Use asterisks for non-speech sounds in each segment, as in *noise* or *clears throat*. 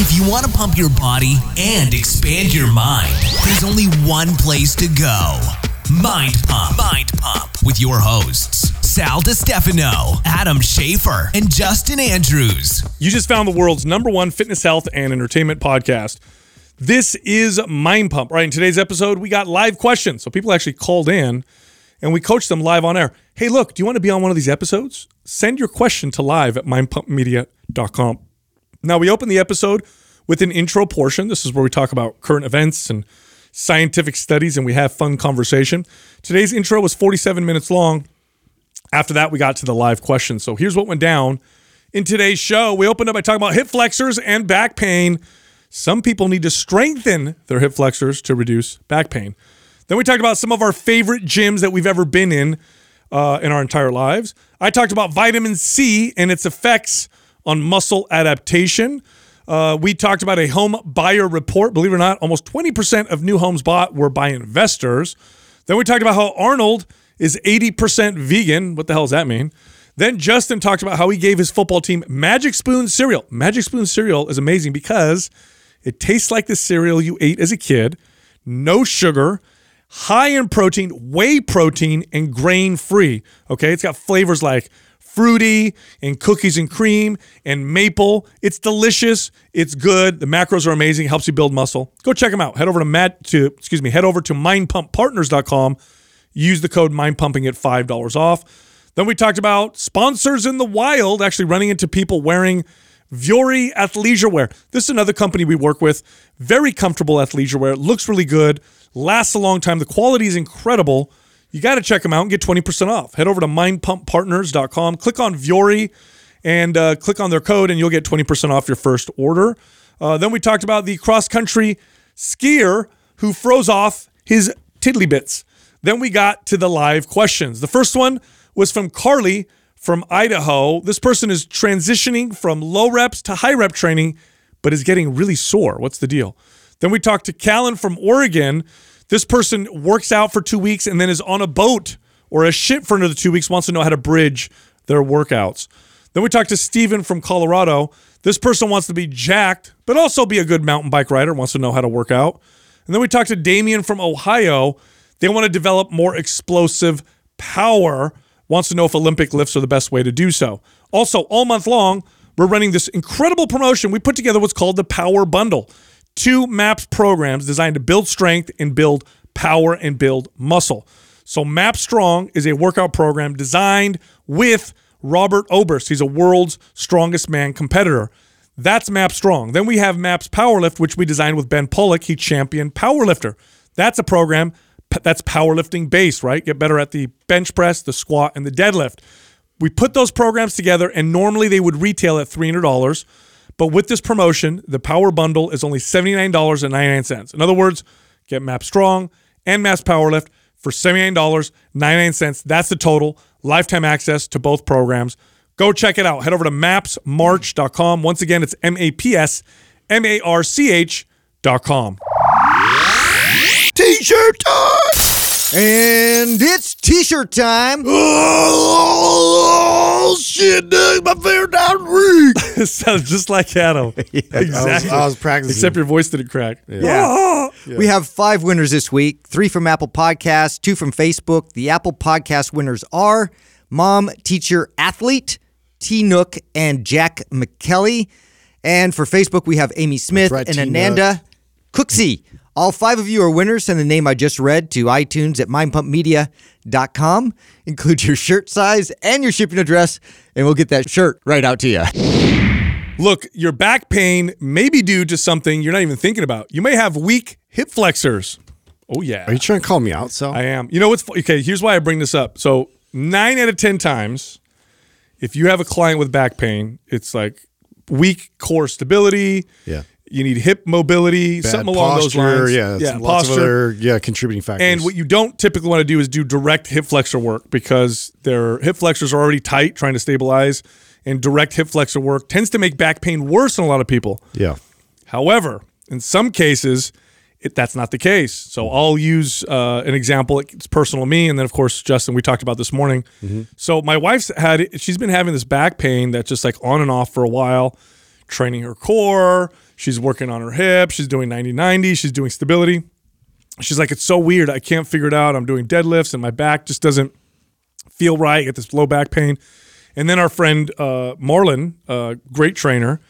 If you want to pump your body and expand your mind, there's only one place to go Mind Pump. Mind Pump with your hosts, Sal DiStefano, Adam Schafer, and Justin Andrews. You just found the world's number one fitness, health, and entertainment podcast. This is Mind Pump. Right in today's episode, we got live questions. So people actually called in and we coached them live on air. Hey, look, do you want to be on one of these episodes? Send your question to live at mindpumpmedia.com. Now, we open the episode with an intro portion. This is where we talk about current events and scientific studies and we have fun conversation. Today's intro was 47 minutes long. After that, we got to the live questions. So here's what went down in today's show. We opened up by talking about hip flexors and back pain. Some people need to strengthen their hip flexors to reduce back pain. Then we talked about some of our favorite gyms that we've ever been in uh, in our entire lives. I talked about vitamin C and its effects on muscle adaptation. Uh, we talked about a home buyer report. Believe it or not, almost 20% of new homes bought were by investors. Then we talked about how Arnold is 80% vegan. What the hell does that mean? Then Justin talked about how he gave his football team Magic Spoon cereal. Magic Spoon cereal is amazing because it tastes like the cereal you ate as a kid, no sugar, high in protein, whey protein, and grain free. Okay, it's got flavors like fruity and cookies and cream and maple. It's delicious. It's good. The macros are amazing. It helps you build muscle. Go check them out. Head over to Matt to excuse me. Head over to mindpumppartners.com. Use the code mindpumping at five dollars off. Then we talked about sponsors in the wild. Actually, running into people wearing Vuori athleisure wear. This is another company we work with. Very comfortable athleisure wear. It Looks really good. Lasts a long time. The quality is incredible. You got to check them out and get 20% off. Head over to mindpumppartners.com, click on Vuori, and uh, click on their code, and you'll get 20% off your first order. Uh, then we talked about the cross country skier who froze off his tiddly bits. Then we got to the live questions. The first one was from Carly from Idaho. This person is transitioning from low reps to high rep training, but is getting really sore. What's the deal? Then we talked to Callan from Oregon. This person works out for two weeks and then is on a boat or a ship for another two weeks, wants to know how to bridge their workouts. Then we talked to Steven from Colorado. This person wants to be jacked, but also be a good mountain bike rider, wants to know how to work out. And then we talked to Damien from Ohio. They want to develop more explosive power, wants to know if Olympic lifts are the best way to do so. Also, all month long, we're running this incredible promotion. We put together what's called the Power Bundle two MAPS programs designed to build strength and build power and build muscle. So, MAP Strong is a workout program designed with Robert Oberst. He's a world's strongest man competitor. That's MAP Strong. Then we have MAPS Powerlift, which we designed with Ben Pollack. He championed powerlifter. That's a program that's powerlifting based, right? Get better at the bench press, the squat, and the deadlift. We put those programs together, and normally they would retail at $300. But with this promotion, the Power Bundle is only $79.99. In other words, get MAP Strong and MAPS Powerlift for $79.99. That's the total. Lifetime access to both programs. Go check it out. Head over to mapsmarch.com. Once again, it's M A P S M A R C H.com. T shirt time! And it's t-shirt time. *laughs* Oh, shit, Doug, my favorite time of it sounds just like Adam. *laughs* exactly. I was, I was practicing. Except your voice didn't crack. Ah! Yeah. We have five winners this week three from Apple Podcasts, two from Facebook. The Apple Podcast winners are Mom, Teacher, Athlete, T Nook, and Jack McKelly. And for Facebook, we have Amy Smith right, and T-Nook. Ananda Cooksey. All five of you are winners. Send the name I just read to iTunes at mindpumpmedia.com. Include your shirt size and your shipping address, and we'll get that shirt right out to you. Look, your back pain may be due to something you're not even thinking about. You may have weak hip flexors. Oh, yeah. Are you trying to call me out, Sal? I am. You know what's okay? Here's why I bring this up. So nine out of ten times, if you have a client with back pain, it's like weak core stability. Yeah. You need hip mobility, Bad something along those lines. Yeah, yeah, lots posture. of other yeah contributing factors. And what you don't typically want to do is do direct hip flexor work because their hip flexors are already tight, trying to stabilize. And direct hip flexor work tends to make back pain worse in a lot of people. yeah, However, in some cases, it, that's not the case. So I'll use uh, an example. It's personal to me, and then of course Justin, we talked about this morning. So my wife's had she's been having this back pain that's just like on and off for a while, training her core. She's working on her hip. She's doing 90 90. She's doing stability. She's like, it's so weird. I can't figure it out. I'm doing deadlifts and my back just doesn't feel right. I get this low back pain. And then our friend uh, Marlon, uh, great trainer,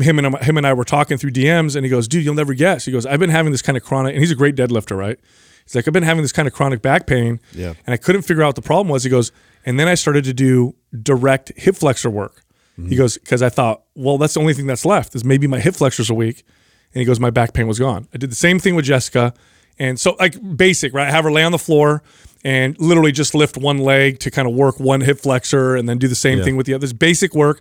him and him and I were talking through DMs, and he goes, "Dude, you'll never guess." He goes, "I've been having this kind of chronic," and he's a great deadlifter, right? He's like, "I've been having this kind of chronic back pain, Yeah. and I couldn't figure out what the problem was." He goes, and then I started to do direct hip flexor work. He goes, because I thought, well, that's the only thing that's left is maybe my hip flexors are weak. And he goes, my back pain was gone. I did the same thing with Jessica. And so, like, basic, right? I have her lay on the floor and literally just lift one leg to kind of work one hip flexor and then do the same thing with the other. others. Basic work.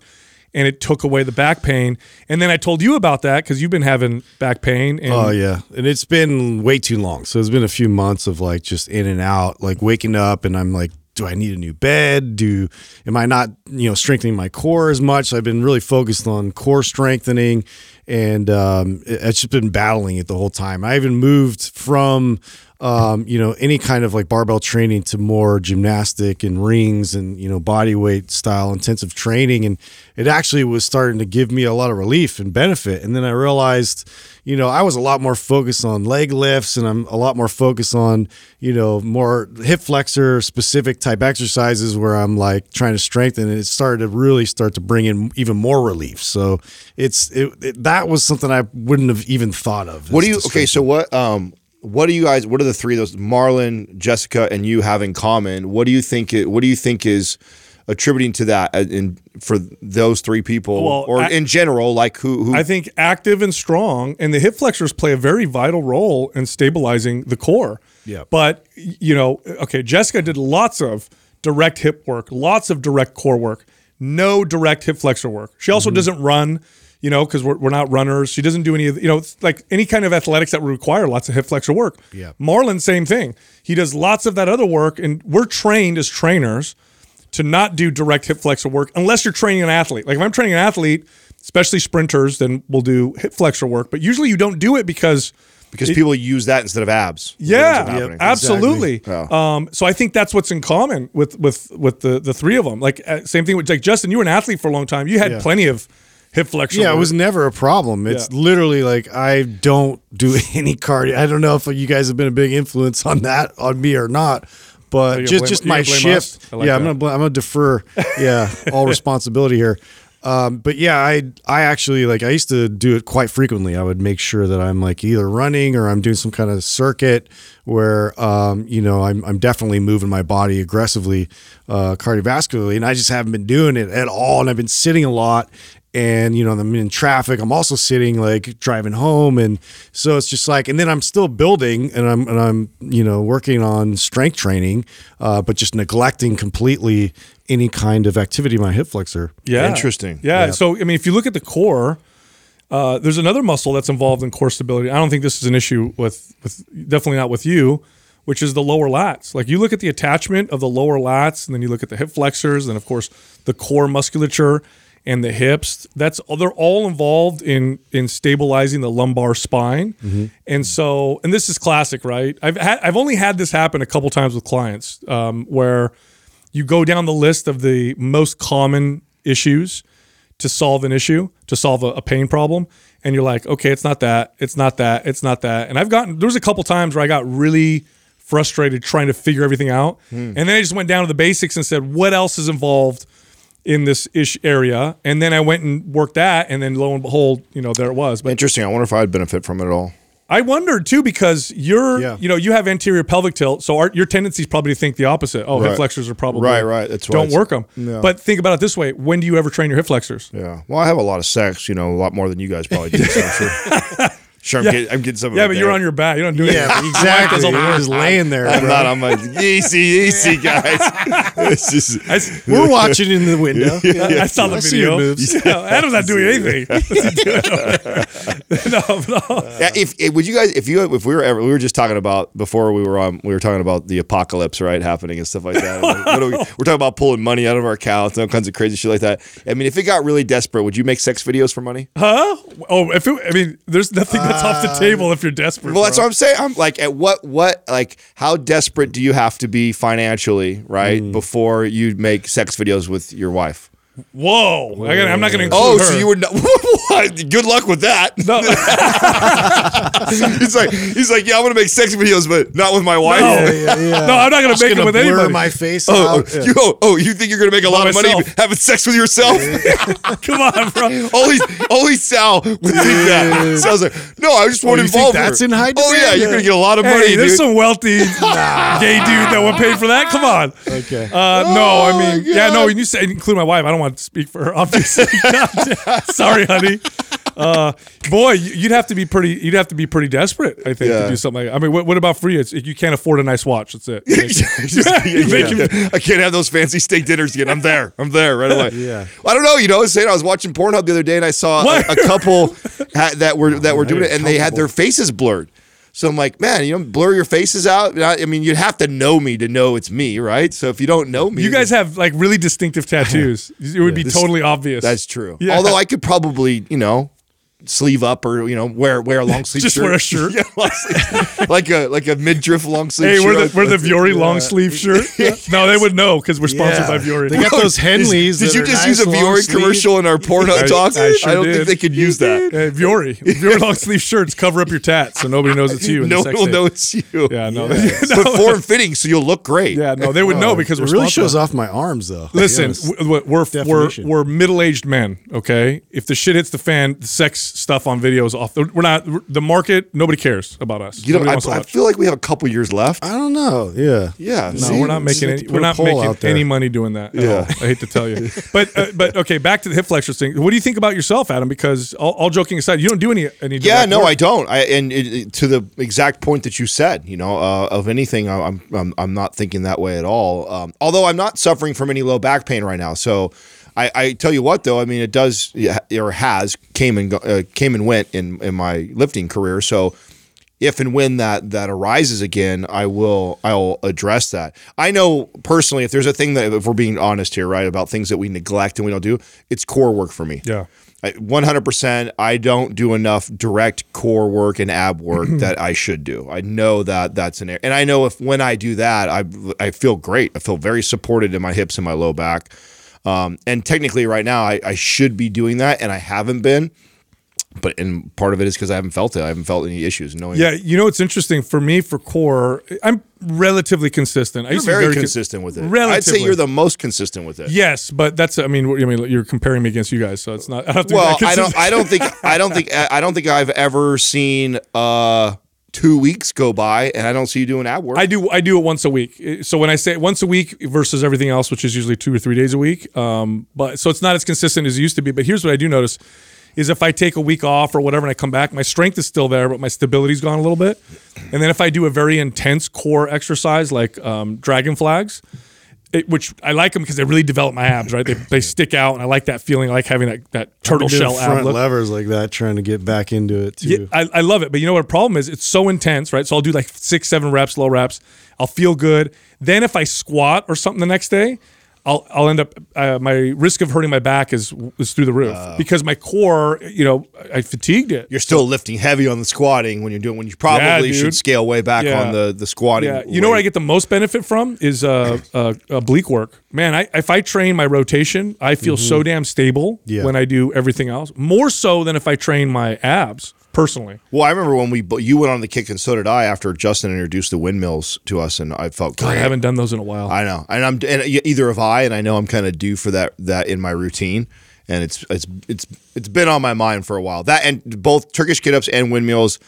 And it took away the back pain. And then I told you about that because you've been having back pain. And Oh yeah, and it's been way too long. So it's been a few months of like just in and out, like waking up, and I'm like, do I need a new bed? Do am I not you know strengthening my core as much? I've been really focused on core strengthening, and um, it- it's just been battling it the whole time. I even moved from um, you know any kind of like barbell training to more gymnastic and rings and you know body weight style intensive training, and it actually was starting to give me a lot of relief and benefit. And then I realized you know, I was a lot more focused on leg lifts and I'm a lot more focused on, you know, more hip flexor specific type exercises where I'm like trying to strengthen and it started to really start to bring in even more relief. So it's it, it that was something I wouldn't have even thought of. What do you? Okay, so what? Um, what do you guys? What are the three of those? Marlon, Jessica, and you have in common? What do you think? It, what do you think is attributing to that uh, in for those three people, Well, or I- in general? Like who? who I think active and strong, and the hip flexors play a very vital role in stabilizing the core. Yeah. But you know, okay, Jessica did lots of direct hip work, lots of direct core work, no direct hip flexor work. She Mm-hmm. also doesn't run, you know, because we're, we're not runners. She doesn't do any of you know, like any kind of athletics that would require lots of hip flexor work. Yeah. Marlon, same thing. He does lots of that other work, and we're trained as trainers to not do direct hip flexor work unless you're training an athlete. Like if I'm training an athlete, especially sprinters, then we'll do hip flexor work. But usually you don't do it because because people use that instead of abs. is what ends up yeah, happening. absolutely. Yeah. Um, so I think that's what's in common with with with the the three of them. Like uh, same thing with like Justin. You were an athlete for a long time. You had Yeah. plenty of hip flexor. Yeah, it was never a problem. It's Yeah. literally like I don't do *laughs* any cardio. I don't know if you guys have been a big influence on that on me or not, but Oh, you're just blame- just my gonna blame us? shift. Like yeah, I'm gonna bl- I'm gonna defer. Yeah, *laughs* all responsibility here. Um, but yeah, I I actually like I used to do it quite frequently. I would make sure that I'm like either running or I'm doing some kind of circuit where um, you know I'm I'm definitely moving my body aggressively, uh, cardiovascularly, and I just haven't been doing it at all. And I've been sitting a lot, and you know I'm in traffic. I'm also sitting like driving home, and so it's just like, and then I'm still building, and I'm and I'm you know working on strength training, uh, but just neglecting completely any kind of activity my hip flexor. Yeah. Interesting. Yeah. So I mean, if you look at the core, uh, there's another muscle that's involved in core stability. I don't think this is an issue with with definitely not with you, which is the lower lats. Like you look at the attachment of the lower lats, and then you look at the hip flexors, and of course the core musculature and the hips. That's they're all involved in in stabilizing the lumbar spine. And so, and this is classic, right? I've had I've only had this happen a couple times with clients um, where you go down the list of the most common issues to solve an issue, to solve a, a pain problem, and you're like, okay, it's not that, it's not that, it's not that. And I've gotten there was a couple times where I got really frustrated trying to figure everything out, and then I just went down to the basics and said, what else is involved in this ish area, and then I went and worked that, and then lo and behold, you know, there it was. But Interesting. I wonder if I'd benefit from it at all. I wondered too because you're, Yeah. you know, you have anterior pelvic tilt, so our, your tendency is probably to think the opposite. Oh, hip Right. flexors are probably Right, right. That's why don't it's- work them. Yeah. But think about it this way: when do you ever train your hip flexors? Yeah. Well, I have a lot of sex. You know, a lot more than you guys probably do. So I'm sure. *laughs* Sure, I'm, Yeah. getting, I'm getting some. Yeah, but you're on your back. You don't do it. Yeah, anything. exactly. You're just laying there. I'm bro. not. I'm like easy, easy, guys. *laughs* just, I, We're *laughs* watching in the window. *laughs* I saw the video. moves. Yeah, Adam's not doing anything. What's he doing over there? no, no. Yeah, if, if would you guys if you if we were ever we were just talking about before we were on we were talking about the apocalypse right happening and stuff like that. Like, are we, we're talking about pulling money out of our accounts and all kinds of crazy shit like that. I mean, if it got really desperate, would you make sex videos for money? Huh? Oh, if it, I mean, there's nothing uh, that's off the table if you're desperate. Well, that's bro. what I'm saying. I'm like, at what what like how desperate do you have to be financially, right, mm. before you make sex videos with your wife? Whoa! I gotta, I'm not going to include Oh, her. so you were not. *laughs* Good luck with that. No. *laughs* he's like, he's like, yeah, I'm gonna make sex videos, but not with my wife. *laughs* No. yeah, yeah. No, I'm not going Just to make it gonna with blur anybody. my face. Oh, out. oh, you, oh, oh, you think you're gonna make a lot of money having sex with yourself? Come on, bro. only, only Sal would think that. Sal's like, no, I just want Oh, to you think involve that's her. in high demand. Oh yeah, you're gonna get a lot of money, Hey, there's dude. some wealthy gay dude that would pay for that. Come on. Okay. Uh, no, I Oh, mean, yeah, no. When you say include my wife, I don't want to speak for her. Obviously, *laughs* sorry, honey. Uh, boy, you- you'd have to be pretty. You'd have to be pretty desperate, I think, to do something like. That. I mean, what, what about for you? It's, you can't afford a nice watch. That's it. *laughs* Yeah, yeah, yeah. I can't have those fancy steak dinners again. I'm there. I'm there right away. *laughs* Yeah. I don't know. You know, I was saying I was watching Pornhub the other day and I saw a, a couple ha- that were that were doing it and they had their faces blurred. So I'm like, man, you know, blur your faces out. I I mean, you'd have to know me to know it's me, right? So if you don't know me, You guys have like really distinctive *laughs* tattoos. It would be totally obvious. that's true. Yeah. Although I could probably, you know, sleeve up or you know wear wear a long *laughs* sleeve Just shirt. wear a shirt. *laughs* yeah, sleeve. like a like a midriff long sleeve. Hey, shirt. we're the, we're the Vuori long sleeve *laughs* shirt. No, they would know because we're sponsored Yeah. by Vuori. They got those Henleys. Did that you just nice, use a long Vuori commercial in our porno I- talk? I sure don't did. think they could use that. Hey, Vuori. Vuori long sleeve shirts cover up your tats so nobody knows it's you. in the No sex one will tape. know it's you. Yeah, no. but form fitting, so you'll look great. yeah, no, they would know because it we're really shows off my arms though. Listen, Yes. w- w- we're we're, we're middle aged men. Okay, if the shit hits the fan, the sex stuff on videos is off. We're not the market. Nobody cares about us. You know, I, I feel like we have a couple years left. I don't know. Yeah. Yeah, No, see? we're not making let's any. We're not making any money doing that. Yeah. all. I hate to tell you, *laughs* but uh, but okay, back to the hip flexors thing. What do you think about yourself, Adam? Because all, all joking aside, you don't do any any. Yeah, no, work. I don't. I and it, it- to the exact point that you said, you know, uh, of anything, I- I'm, I'm I'm not thinking that way at all. Um, although I'm not suffering from any low back pain right now, so I, I tell you what, though, I mean, it does or has came and uh, came and went in in my lifting career. So if and when that that arises again, I will I'll address that. I know personally, if there's a thing that if we're being honest here, right, about things that we neglect and we don't do, it's core work for me. Yeah. I- 100% I don't do enough direct core work and ab work *clears throat* that I should do. I know that that's an area. And I know if when I do that, I I feel great. I feel very supported in my hips and my low back. Um, and technically right now I, I should be doing that and I haven't been. But and part of it is because I haven't felt it. I haven't felt any issues knowing Yeah, you know what's interesting for me for core, I'm relatively consistent. I you're used to be very, con- consistent with it. I'd say you're the most consistent with it. Yes, but that's I mean I mean you're comparing me against you guys, so it's not. I have to be Well, I don't. I don't think. I don't think. I don't think I've ever seen uh two weeks go by and I don't see you doing ab work. I do I do it once a week. So when I say once a week versus everything else, which is usually two or three days a week, um, but so it's not as consistent as it used to be. But here's what I do notice: is if I take a week off or whatever and I come back, my strength is still there, but my stability's gone a little bit. And then if I do a very intense core exercise like um, dragon flags. It, which I like them because they really develop my abs, right? They, *laughs* they stick out, and I like that feeling. I like having that, that turtle shell front levers like that, trying to get back into it too. Yeah, I, I love it. But you know what the problem is? It's so intense, right? So I'll do like six, seven reps, low reps. I'll feel good. Then if I squat or something the next day, I'll, I'll end up, uh, my risk of hurting my back is, is through the roof because my core, you know, I fatigued it. You're still lifting heavy on the squatting when you're doing when you probably Yeah, should scale way back Yeah. on the the squatting. Yeah, you know where I get the most benefit from is uh, uh, oblique work. Man, I, if I train my rotation, I feel so damn stable Yeah. when I do everything else. More so than if I train my abs personally. Well, I remember when we you went on the kick and so did I after Justin introduced the windmills to us, and I felt God, I haven't done those in a while. I know, and I'm and either have I, and I know I'm kind of due for that that in my routine, and it's it's it's it's been on my mind for a while. That and both Turkish get ups and windmills,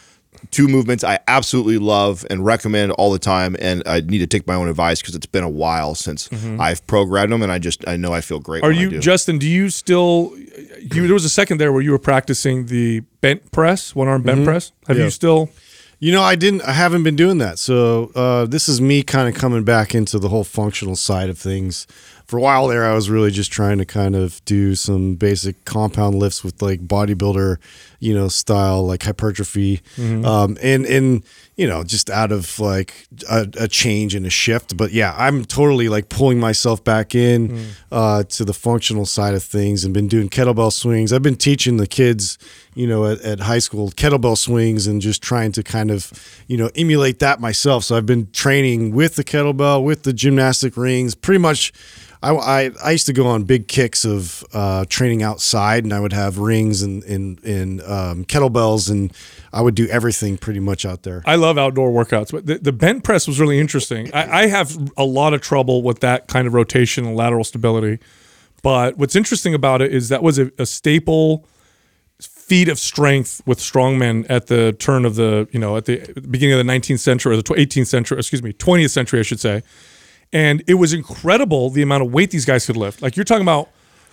two movements I absolutely love and recommend all the time, and I need to take my own advice because it's been a while since I've programmed them, and I just I know I feel great. Mm-hmm. Are when I you do. Justin? Do you still? You, there was a second there where you were practicing the bent press, one arm bent press. Have Yeah. you still? You know, I didn't. I haven't been doing that. So uh, this is me kind of coming back into the whole functional side of things. For a while there, I was really just trying to kind of do some basic compound lifts with like bodybuilder, you know, style like hypertrophy, um, and and you know, just out of like a, a change and a shift. But yeah, I'm totally like pulling myself back in uh, to the functional side of things, and been doing kettlebell swings. I've been teaching the kids you know, at, at high school, kettlebell swings, and just trying to kind of, you know, emulate that myself. So I've been training with the kettlebell, with the gymnastic rings, pretty much. I, I, I used to go on big kicks of uh, training outside, and I would have rings and and um, kettlebells, and I would do everything pretty much out there. I love outdoor workouts, but the, the bent press was really interesting. I, I have a lot of trouble with that kind of rotation and lateral stability. But what's interesting about it is that was a, a staple feat of strength with strongmen at the turn of the, you know, at the beginning of the 19th century or the 18th century, excuse me, 20th century, I should say. And it was incredible the amount of weight these guys could lift. Like you're talking about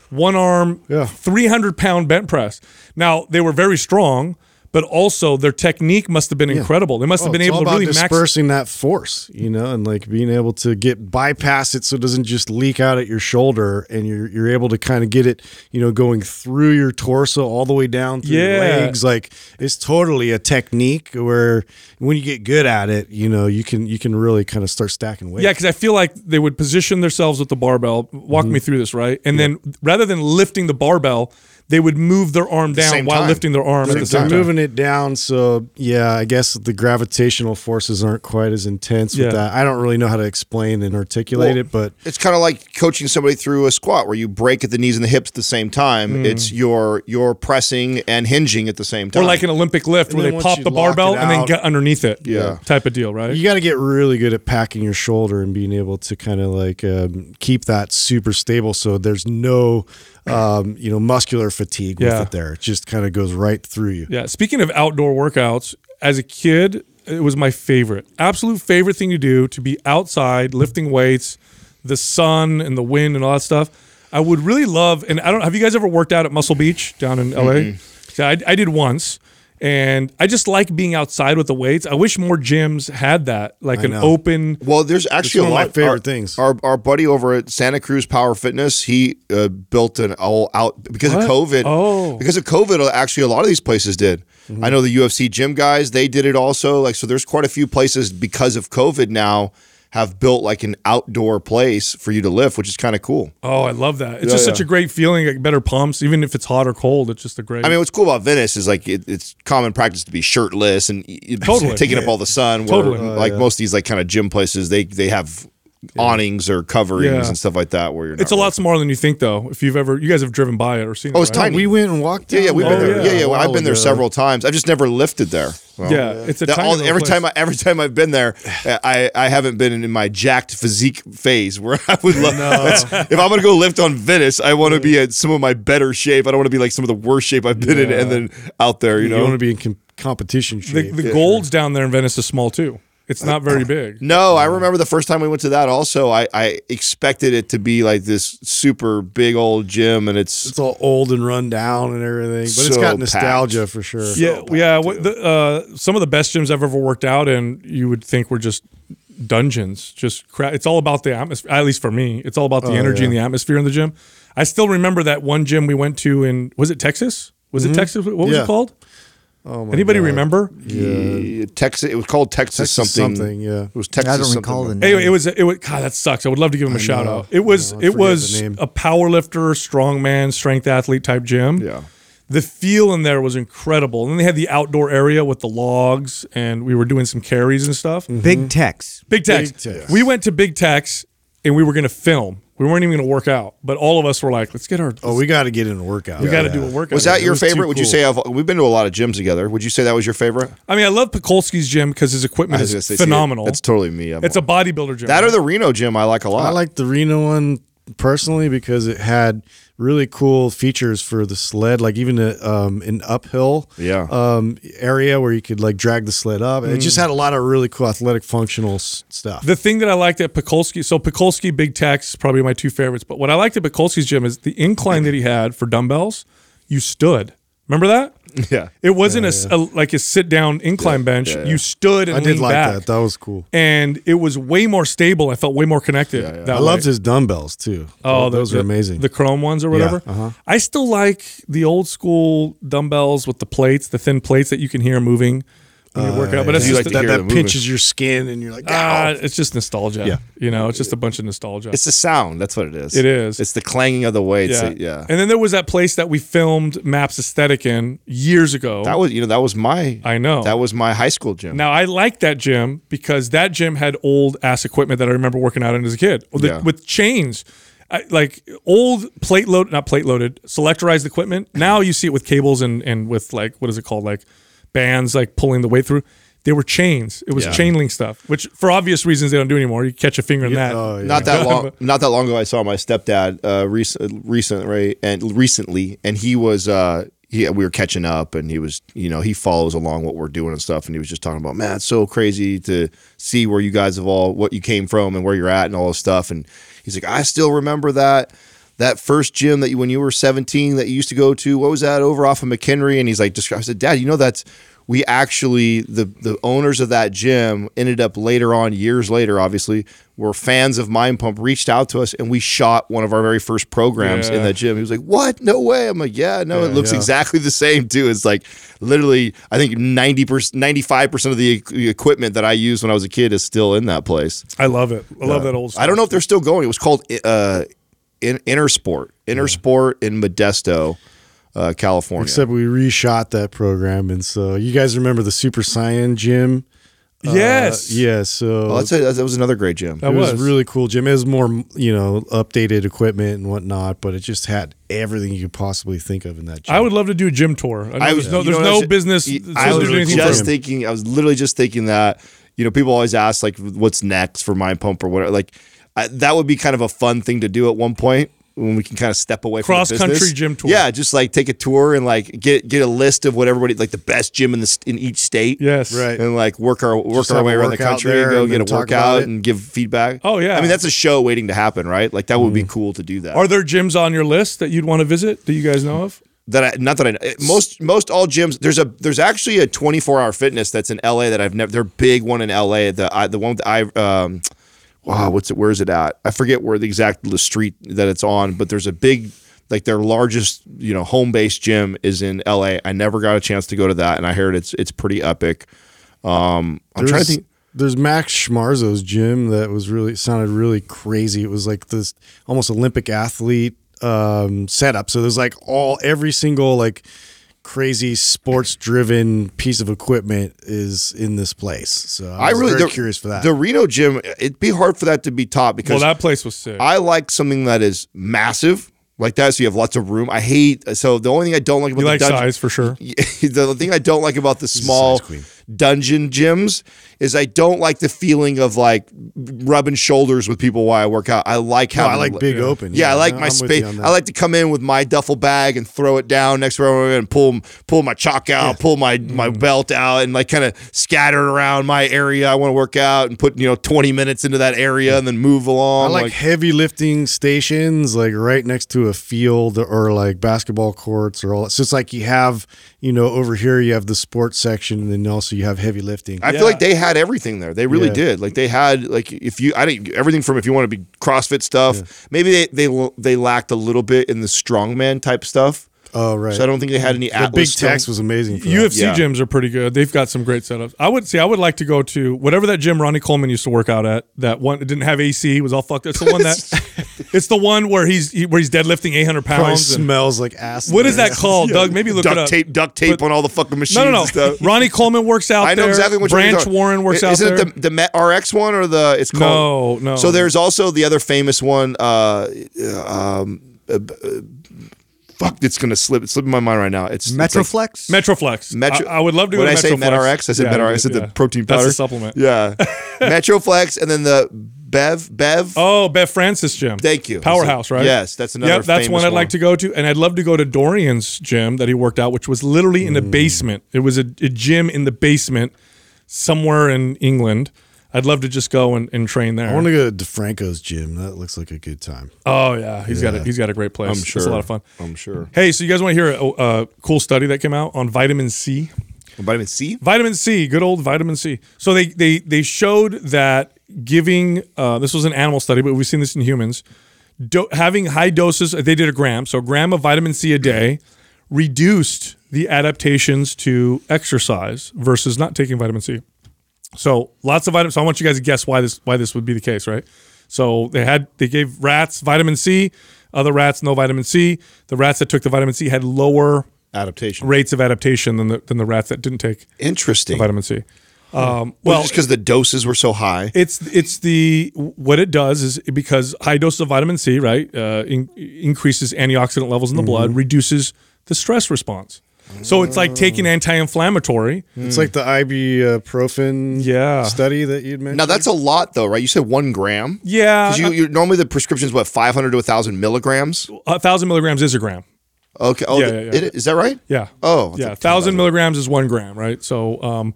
one arm, Yeah. 300 pound bent press. Now, they were very strong, but also their technique must have been incredible. They must have Oh, been able to really max. dispersing that force, you know, and like being able to get bypass it so it doesn't just leak out at your shoulder, and you're you're able to kind of get it, you know, going through your torso all the way down through your legs. Like it's totally a technique where when you get good at it, you know, you can you can really kind of start stacking weight. Yeah, because I feel like they would position themselves with the barbell. Walk Mm-hmm. me through this, right? And then rather than lifting the barbell, they would move their arm down same while time. lifting their arm at They're, the same they're time. moving it down, so yeah, I guess the gravitational forces aren't quite as intense Yeah. with that. I don't really know how to explain and articulate Well, it, but It's kind of like coaching somebody through a squat where you break at the knees and the hips at the same time. Mm. It's your your pressing and hinging at the same time. Or like an Olympic lift And where they pop the barbell it and then get underneath it. Yeah. Type of deal, right? You got to get really good at packing your shoulder and being able to kind of like um, keep that super stable, so there's no, um, you know, muscular fatigue with it. There, it just kind of goes right through you. Yeah. Speaking of outdoor workouts, as a kid, it was my favorite, absolute favorite thing to do to be outside lifting weights, the sun and the wind and all that stuff. I would really love, and I don't. Have you guys ever worked out at Muscle Beach down in LA? So I, I did once, and I just like being outside with the weights. I wish more gyms had that, like I an know. open. Well, there's actually one a of my lot. favorite our, things. Our, our buddy over at Santa Cruz Power Fitness, he uh, built an all out because What? of COVID. Oh. because of COVID, actually, a lot of these places did. Mm-hmm. I know the UFC gym guys; they did it also. Like, so there's quite a few places because of COVID now have built like an outdoor place for you to lift, which is kind of cool. Oh, I love that. It's Yeah, just such a great feeling, like better pumps, even if it's hot or cold. It's just a great. I mean, what's cool about Venice is like it, it's common practice to be shirtless and y- y- Totally. *laughs* taking up all the sun. Where, Totally. like oh, most of these like kind of gym places, they they have awnings or coverings Yeah. and stuff like that. Where you're it's a lot really- smaller than you think, though. If you've ever, you guys have driven by it or seen Oh, it. it's right? tiny. We went and walked. Yeah, yeah, we've been Oh, there. yeah. Yeah, yeah. well, A I've been there several times. I've just never lifted there. Well, Yeah, it's a that- tiny all- every place. time I, every time I've been there, I I haven't been in my jacked physique phase where *laughs* I would love. that's- If I'm gonna go lift on Venice, I want to be at some of my better shape. I don't want to be like some of the worst shape I've been in, and then out there, you You, know. want to be in com- competition The, shape. the golds down there in Venice is small too. It's not very big. *laughs* No, I remember the first time we went to that. Also, I, I expected it to be like this super big old gym, and it's it's all old and run down and everything, but it's got nostalgia packed. for sure. Yeah, yeah. What the, uh, some of the best gyms I've ever worked out in, you would think were just dungeons. Just crap. It's all about the atmosphere. At least for me, it's all about the energy and the atmosphere in the gym. I still remember that one gym we went to in was it Texas? Was it Texas? What was Yeah. it called? Oh my Anybody God. remember? yeah, Texas. It was called Texas, Texas something. something, yeah. it was Texas. I don't something. recall the name. Anyway, it was it was God. That sucks. I would love to give him a shout know. out. It was I it was a power lifter, strongman, strength athlete type gym. Yeah. The feel in there was incredible. And then they had the outdoor area with the logs, and we were doing some carries and stuff. Big mm-hmm. Tex. Big Tex. Big Tex. We went to Big Tex, and we were going to film. We weren't even going to work out, but all of us were like, "Let's get our. Oh, we got to get in a workout. we got to do a workout." Was that It your was favorite? Would you cool. say of, we've been to a lot of gyms together? Would you say that was your favorite? I mean, I love Pekolsky's gym because his equipment I was gonna is say, see, phenomenal. That's totally me. I'm it's a bodybuilder gym. that or the Reno gym. I like a lot. I like the Reno one personally because it had really cool features for the sled, like even a, um, an uphill Yeah. um, area where you could like drag the sled up. It just had a lot of really cool athletic functional s- stuff. The thing that I liked at Pekolsky, so Pekolsky, Big Tex, is probably my two favorites. But what I liked at Pekolsky's gym is the incline that he had for dumbbells. You stood. Remember that? Yeah. It wasn't a s a like a sit down incline bench. yeah, yeah. You stood and I did like back. that. That was cool. and it was way more stable. I felt way more connected. that I way. loved his dumbbells too. Oh, the- those the, are amazing. The chrome ones or whatever. uh-huh. I still like the old school dumbbells with the plates, the thin plates that you can hear moving. When you're working out. But it's you just like to that, hear that the movement. pinches your skin, and you're like, ah, it's just nostalgia. Yeah. you know, it's just a bunch of nostalgia. It's the sound. That's what it is. It is. It's the clanging of the weights. yeah. Yeah. yeah. And then there was that place that we filmed Maps Aesthetic in years ago. that was you know that was my I know. that was my high school gym. Now I like that gym because that gym had old ass equipment that I remember working out in as a kid with, Yeah. with chains, I, like old plate load, not plate loaded, selectorized equipment. Now you see it with cables and and with like what is it called, like bands, like pulling the weight through. They were chains. It was Yeah. chain link stuff, which for obvious reasons they don't do anymore. You catch a finger in that. oh, yeah. not that long *laughs* not that long ago I saw my stepdad uh recent recent right and recently and he was uh he, we were catching up and he was you know he follows along what we're doing and stuff and he was just talking about man it's so crazy to see where you guys have all what you came from and where you're at and all this stuff and he's like I still remember that that first gym that you when you were 17 that you used to go to what was that over off of McHenry and he's like I said dad you know that's we actually the the owners of that gym ended up later on years later obviously were fans of mind pump reached out to us and we shot one of our very first programs in that gym he was like what no way i'm like yeah no it looks yeah. exactly the same too it's like literally i think 90% 95% of the equipment that i used when i was a kid is still in that place I love it. I love that old. Stuff. i don't know if they're still going it was called uh in, Intersport, Intersport in Modesto, uh, California. Except we reshot that program, and so you guys remember the Super Saiyan gym? Yes. Uh, yeah. So oh, that's a, that was another great gym. That it was, was. a really cool gym. It was more, you know, updated equipment and whatnot, but it just had everything you could possibly think of in that gym. I would love to do a gym tour. I know I there's was no, you there's know what no was- business. I was says there's anything for just thinking. I was literally just thinking that. You know, people always ask like, "What's next for Mind Pump or whatever?" Like, I, that would be kind of a fun thing to do at one point when we can kind of step away from the Cross-country gym tour. Yeah, just like take a tour and like get get a list of what everybody like the best gym in the in each state. Yes. Right. and like work our work Just our way around the country and go and get a workout and give feedback. Oh, yeah. I mean that's a show waiting to happen, right? Like that would be cool to do that. Are there gyms on your list that you'd want to visit? Do you guys know of? that I not that I know. most most all gyms there's a there's actually a 24 hour fitness that's in LA that I've never they're big one in LA the I, the one that I um wow what's it where is it at I forget where the exact the street that it's on but there's a big like their largest you know home based gym is in LA I never got a chance to go to that and I heard it's it's pretty epic um I'm trying to There's- think There's Max Schmarzo's gym that was really sounded really crazy. It was like this almost Olympic athlete um, setup. So there's like all every single like crazy sports driven piece of equipment is in this place. So I, I really very the- curious for that. the Reno gym it'd be hard for that to be top because Well, that place was sick. I like something that is massive like that, so you have lots of room. I hate so the only thing I don't like about you the like dungeon, size for sure. *laughs* the thing I don't like about the small size queen. Dungeon gyms is I don't like the feeling of like rubbing shoulders with people while I work out. I like No, how I like big open. Yeah, I like no, my I'm space. you on that. I like to come in with my duffel bag and throw it down next to everyone and pull pull my chalk out, pull my my Mm-hmm. belt out, and like kind of scatter it around my area. I want to work out and put you know twenty minutes into that area and then move along. I along. like, heavy lifting stations, like right next to a field or like basketball courts or all. that. So it's like you have, you know, over here you have the sports section, and then also you have heavy lifting. I Yeah. feel like they had everything there. They really Yeah. did. Like they had like if you I didn't everything from if you want to be CrossFit stuff. Maybe they they they lacked a little bit in the strongman type stuff. oh right. So I don't think they had any the Atlas big strong- text was amazing. For that. UFC Yeah. gyms are pretty good. They've got some great setups. I would see. I would like to go to whatever that gym Ronnie Coleman used to work out at. That one it didn't have AC. It was all fucked. It's the one that. *laughs* it's the one where he's he, where he's deadlifting 800 pounds. and- smells like ass. what is that called, *laughs* Doug? Maybe look it duct up. tape duct tape But- on all the fucking machines No, no, no. and stuff. Ronnie Coleman works out I know there. exactly which one you're Branch Warren works out Isn't there. it the, the Met RX one or the it's called No, no. So there's also the other famous one uh um uh, uh, fuck it's going to slip it's slipping my mind right now. It's it's like- Metroflex. Metroflex. Metro, I, I would love to go When to I say Metroflex. MetRx, I said Yeah, MetRx. I said yeah. the protein powder. That's a supplement. Yeah, *laughs* Metroflex, and then the Bev Bev. Oh, Bev Francis gym. Thank you. Powerhouse, right? Yes, that's another Yep, that's one I'd like to go to, and I'd love to go to Dorian's gym that he worked out, which was literally in the Mm. basement. It was a, a gym in the basement somewhere in England. I'd love to just go and, and train there. I want to go to DeFranco's gym. That looks like a good time. oh yeah, he's got a, he's got a great place. I'm sure. it's a lot of fun. I'm sure. Hey, so you guys want to hear a, a cool study that came out on vitamin C? Vitamin C. Vitamin C, good old vitamin C. So they they they showed that giving uh, this was an animal study, but we've seen this in humans. Do, having high doses, they did a gram, so a gram of vitamin C a day reduced the adaptations to exercise versus not taking vitamin C. So lots of vitamins. So I want you guys to guess why this why this would be the case, right? So they had they gave rats vitamin C, other rats no vitamin C. The rats that took the vitamin C had lower Adaptation. rates of adaptation than the than the rats that didn't take Interesting. vitamin C. Um, Well, well, just because the doses were so high. it's it's the what it does is because high doses of vitamin C, right, uh, in, increases antioxidant levels in the blood, Mm-hmm. reduces the stress response. So it's like taking Oh. anti-inflammatory. It's like the ibuprofen Yeah. study that you'd mentioned. Now that's a lot, though, right? You said one gram. Yeah, 'Cause you, you normally the prescription's what 500 to 1,000 milligrams. a thousand milligrams is a gram. Okay. Oh, Yeah, th- yeah, yeah. it- is that right? Yeah. Oh, I yeah. Thousand milligrams is one gram, right? So, um,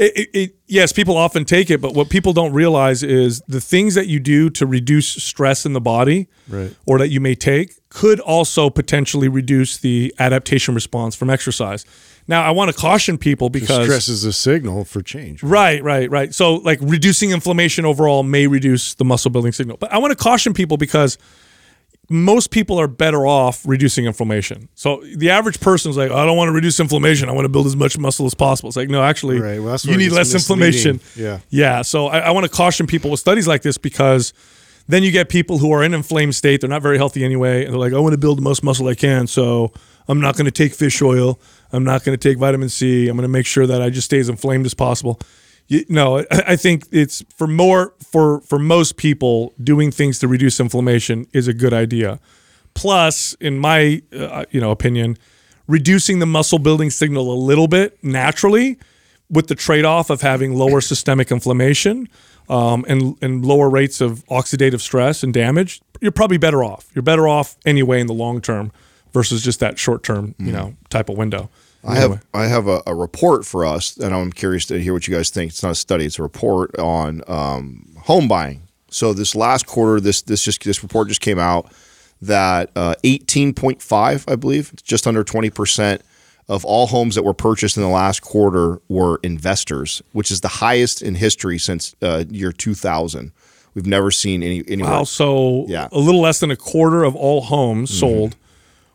it, it, it, yes, people often take it, but what people don't realize is the things that you do to reduce stress in the body, Right. or that you may take, could also potentially reduce the adaptation response from exercise. Now, I want to caution people because stress is a signal for change. Right, right, right. So, like reducing inflammation overall may reduce the muscle building signal. But I want to caution people because most people are better off reducing inflammation. So, the average person is like, I don't want to reduce inflammation. I want to build as much muscle as possible. It's like, no, actually, Right, well, you need less inflammation. Yeah. Yeah. So, I, I want to caution people with studies like this because then you get people who are in inflamed state. They're not very healthy anyway. And they're like, I want to build the most muscle I can. So, I'm not going to take fish oil. I'm not going to take vitamin C. I'm going to make sure that I just stay as inflamed as possible. You, no, I, think it's for more for for most people doing things to reduce inflammation is a good idea. Plus, in my uh, you know opinion, reducing the muscle building signal a little bit naturally, with the trade off of having lower systemic inflammation um, and and lower rates of oxidative stress and damage, you're probably better off. You're better off anyway in the long term versus just that short term you know type of window. I have I have a, a report for us, and I'm curious to hear what you guys think. It's not a study; it's a report on um, home buying. So this last quarter, this this just this report just came out that uh, 18.5, I believe, just under 20 percent of all homes that were purchased in the last quarter were investors, which is the highest in history since uh, year 2000. We've never seen any anywhere Wow, so Yeah. a little less than a quarter of all homes sold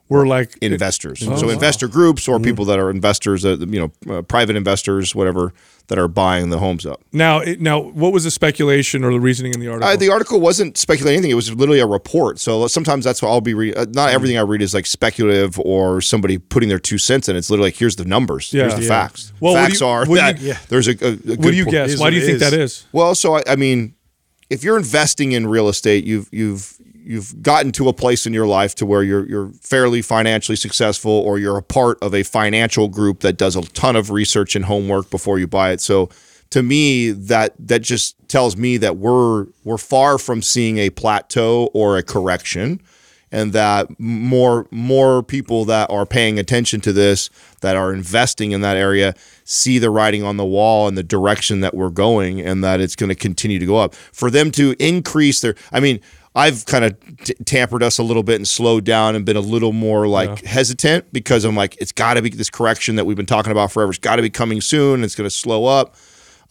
were like investors. Oh, so investor groups or people that are investors, uh, you know, uh, private investors, whatever, that are buying the homes up. now. It, now, what was the speculation or the reasoning in the article? Uh, the article wasn't speculating anything; it was literally a report. So sometimes that's what I'll be reading. Uh, not everything I read is like speculative or somebody putting their two cents in. It's literally like here's the numbers, Yeah. here's the Yeah. facts. Well, facts you- are that you- there's a, a, a good what do you guess? Why do you think it that is. is? Well, so I, I mean, if you're investing in real estate, you've you've you've gotten to a place in your life to where you're you're fairly financially successful, or you're a part of a financial group that does a ton of research and homework before you buy it. So, to me, that that just tells me that we're we're far from seeing a plateau or a correction and that more more people that are paying attention to this that are investing in that area see the writing on the wall and the direction that we're going and that it's going to continue to go up for them to increase their i mean i've kind of t- tampered us a little bit and slowed down and been a little more like hesitant because i'm like it's got to be this correction that we've been talking about forever it's got to be coming soon it's going to slow up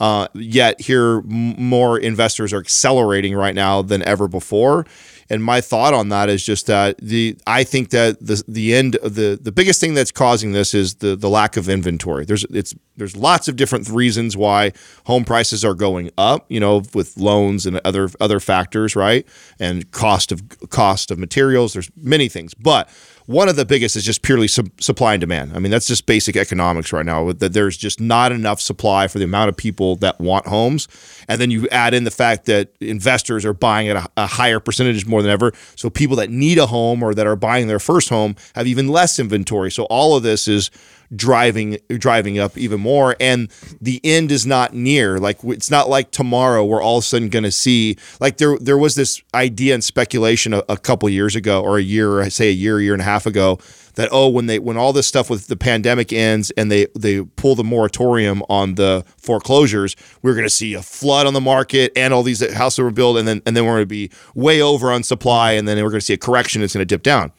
uh, yet here, m- more investors are accelerating right now than ever before. And my thought on that is just that the I think that the the end the the biggest thing that's causing this is the the lack of inventory. There's it's there's lots of different reasons why home prices are going up. You know, with loans and other other factors, right? And cost of cost of materials. There's many things, but one of the biggest is just purely sub- supply and demand. I mean, that's just basic economics right now. That there's just not enough supply for the amount of people that want homes, and then you add in the fact that investors are buying at a, a higher percentage more than ever. So people that need a home or that are buying their first home have even less inventory. So all of this is driving driving up even more. And the end is not near. Like it's not like tomorrow we're all of a sudden going to see like there there was this idea and speculation a, a couple years ago or a year I say a year year and a half ago that oh when they when all this stuff with the pandemic ends and they they pull the moratorium on the foreclosures we're going to see a flood on the market and all these houses were built and then and then we're going to be way over on supply and then we're going to see a correction it's going to dip down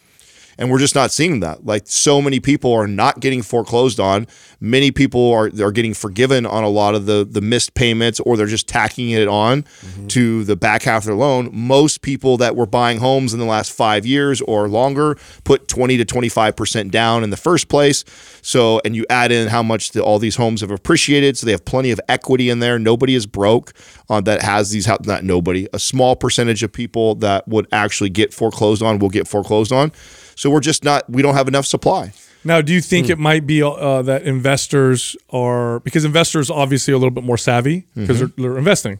and we're just not seeing that. Like so many people are not getting foreclosed on. Many people are are getting forgiven on a lot of the the missed payments, or they're just tacking it on to the back half of their loan. Most people that were buying homes in the last five years or longer put twenty to twenty five percent down in the first place. So, and you add in how much the, all these homes have appreciated, so they have plenty of equity in there. Nobody is broke uh, that has these. Not nobody. A small percentage of people that would actually get foreclosed on will get foreclosed on. So we're just not. We don't have enough supply. Now, do you think it might be uh, that investors are because investors obviously are a little bit more savvy because they're, they're investing?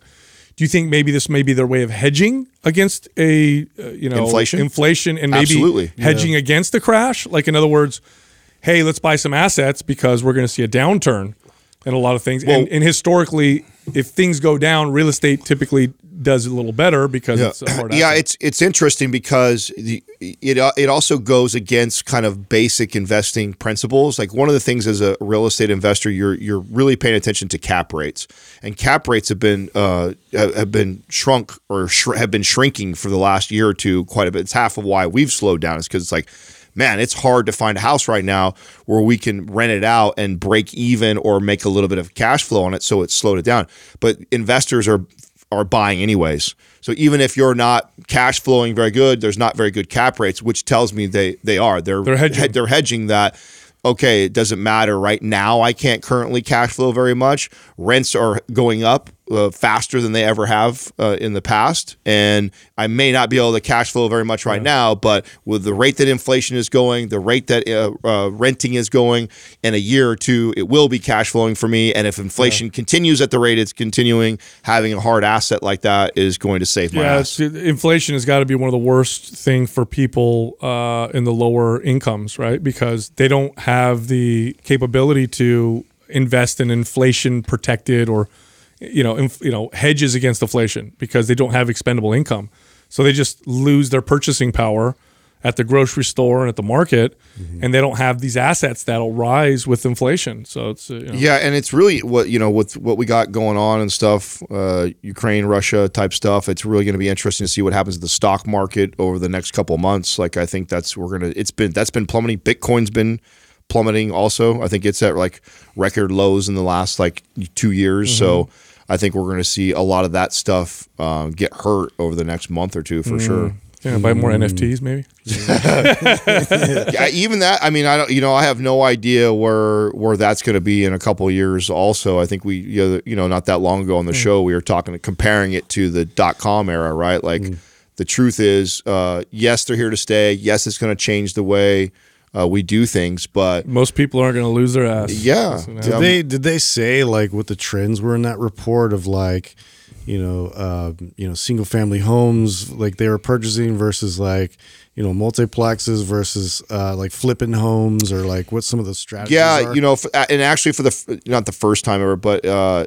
Do you think maybe this may be their way of hedging against a uh, you know Inflation? inflation, and maybe Absolutely. hedging against the crash? Like in other words, hey, let's buy some assets because we're going to see a downturn in a lot of things. and, and historically, if things go down, real estate typically does a little better because it's a hard *clears throat* yeah, asset. it's it's interesting because the, it it also goes against kind of basic investing principles. Like one of the things as a real estate investor, you're you're really paying attention to cap rates, and cap rates have been uh, have been shrunk or sh- have been shrinking for the last year or two quite a bit. It's half of why we've slowed down is because it's like. Man, it's hard to find a house right now where we can rent it out and break even or make a little bit of cash flow on it, so it's slowed it down. But investors are are buying anyways. So even if you're not cash flowing very good, there's not very good cap rates, which tells me they they are. They're They're hedging. They're hedging that. Okay, it doesn't matter right now. I can't currently cash flow very much. Rents are going up uh, faster than they ever have uh, in the past, and I may not be able to cash flow very much right now. But with the rate that inflation is going, the rate that uh, uh, renting is going, in a year or two, it will be cash flowing for me. And if inflation continues at the rate it's continuing, having a hard asset like that is going to save my Yeah, ass. inflation has got to be one of the worst thing for people uh, in the lower incomes, right? Because they don't have the capability to invest in inflation protected or you know, inf- you know, hedges against inflation because they don't have expendable income. So they just lose their purchasing power at the grocery store and at the market, and they don't have these assets that'll rise with inflation. So it's uh, you know, Yeah, and it's really what you know with what we got going on and stuff, uh, Ukraine, Russia type stuff. It's really going to be interesting to see what happens to the stock market over the next couple of months. Like I think that's we're gonna. It's been that's been plummeting. Bitcoin's been plummeting. Also, I think it's at like record lows in the last like two years. So I think we're going to see a lot of that stuff uh, get hurt over the next month or two for sure. yeah, buy more NFTs maybe. *laughs* yeah, even that. I mean, I don't. You know, I have no idea where where that's going to be in a couple of years. Also, I think we, you know, not that long ago on the show, we were talking, comparing it to the dot com era, right? Like, the truth is, uh, yes, they're here to stay. Yes, it's going to change the way uh, we do things, but Most people aren't going to lose their ass. yeah, Did um, they did they say like what the trends were in that report of like, you know, uh, you know, single family homes like they were purchasing versus like, you know, multiplexes versus uh, like flipping homes or like what some of the strategies Yeah, are? you know, f- and actually for the f- not the first time ever, but uh,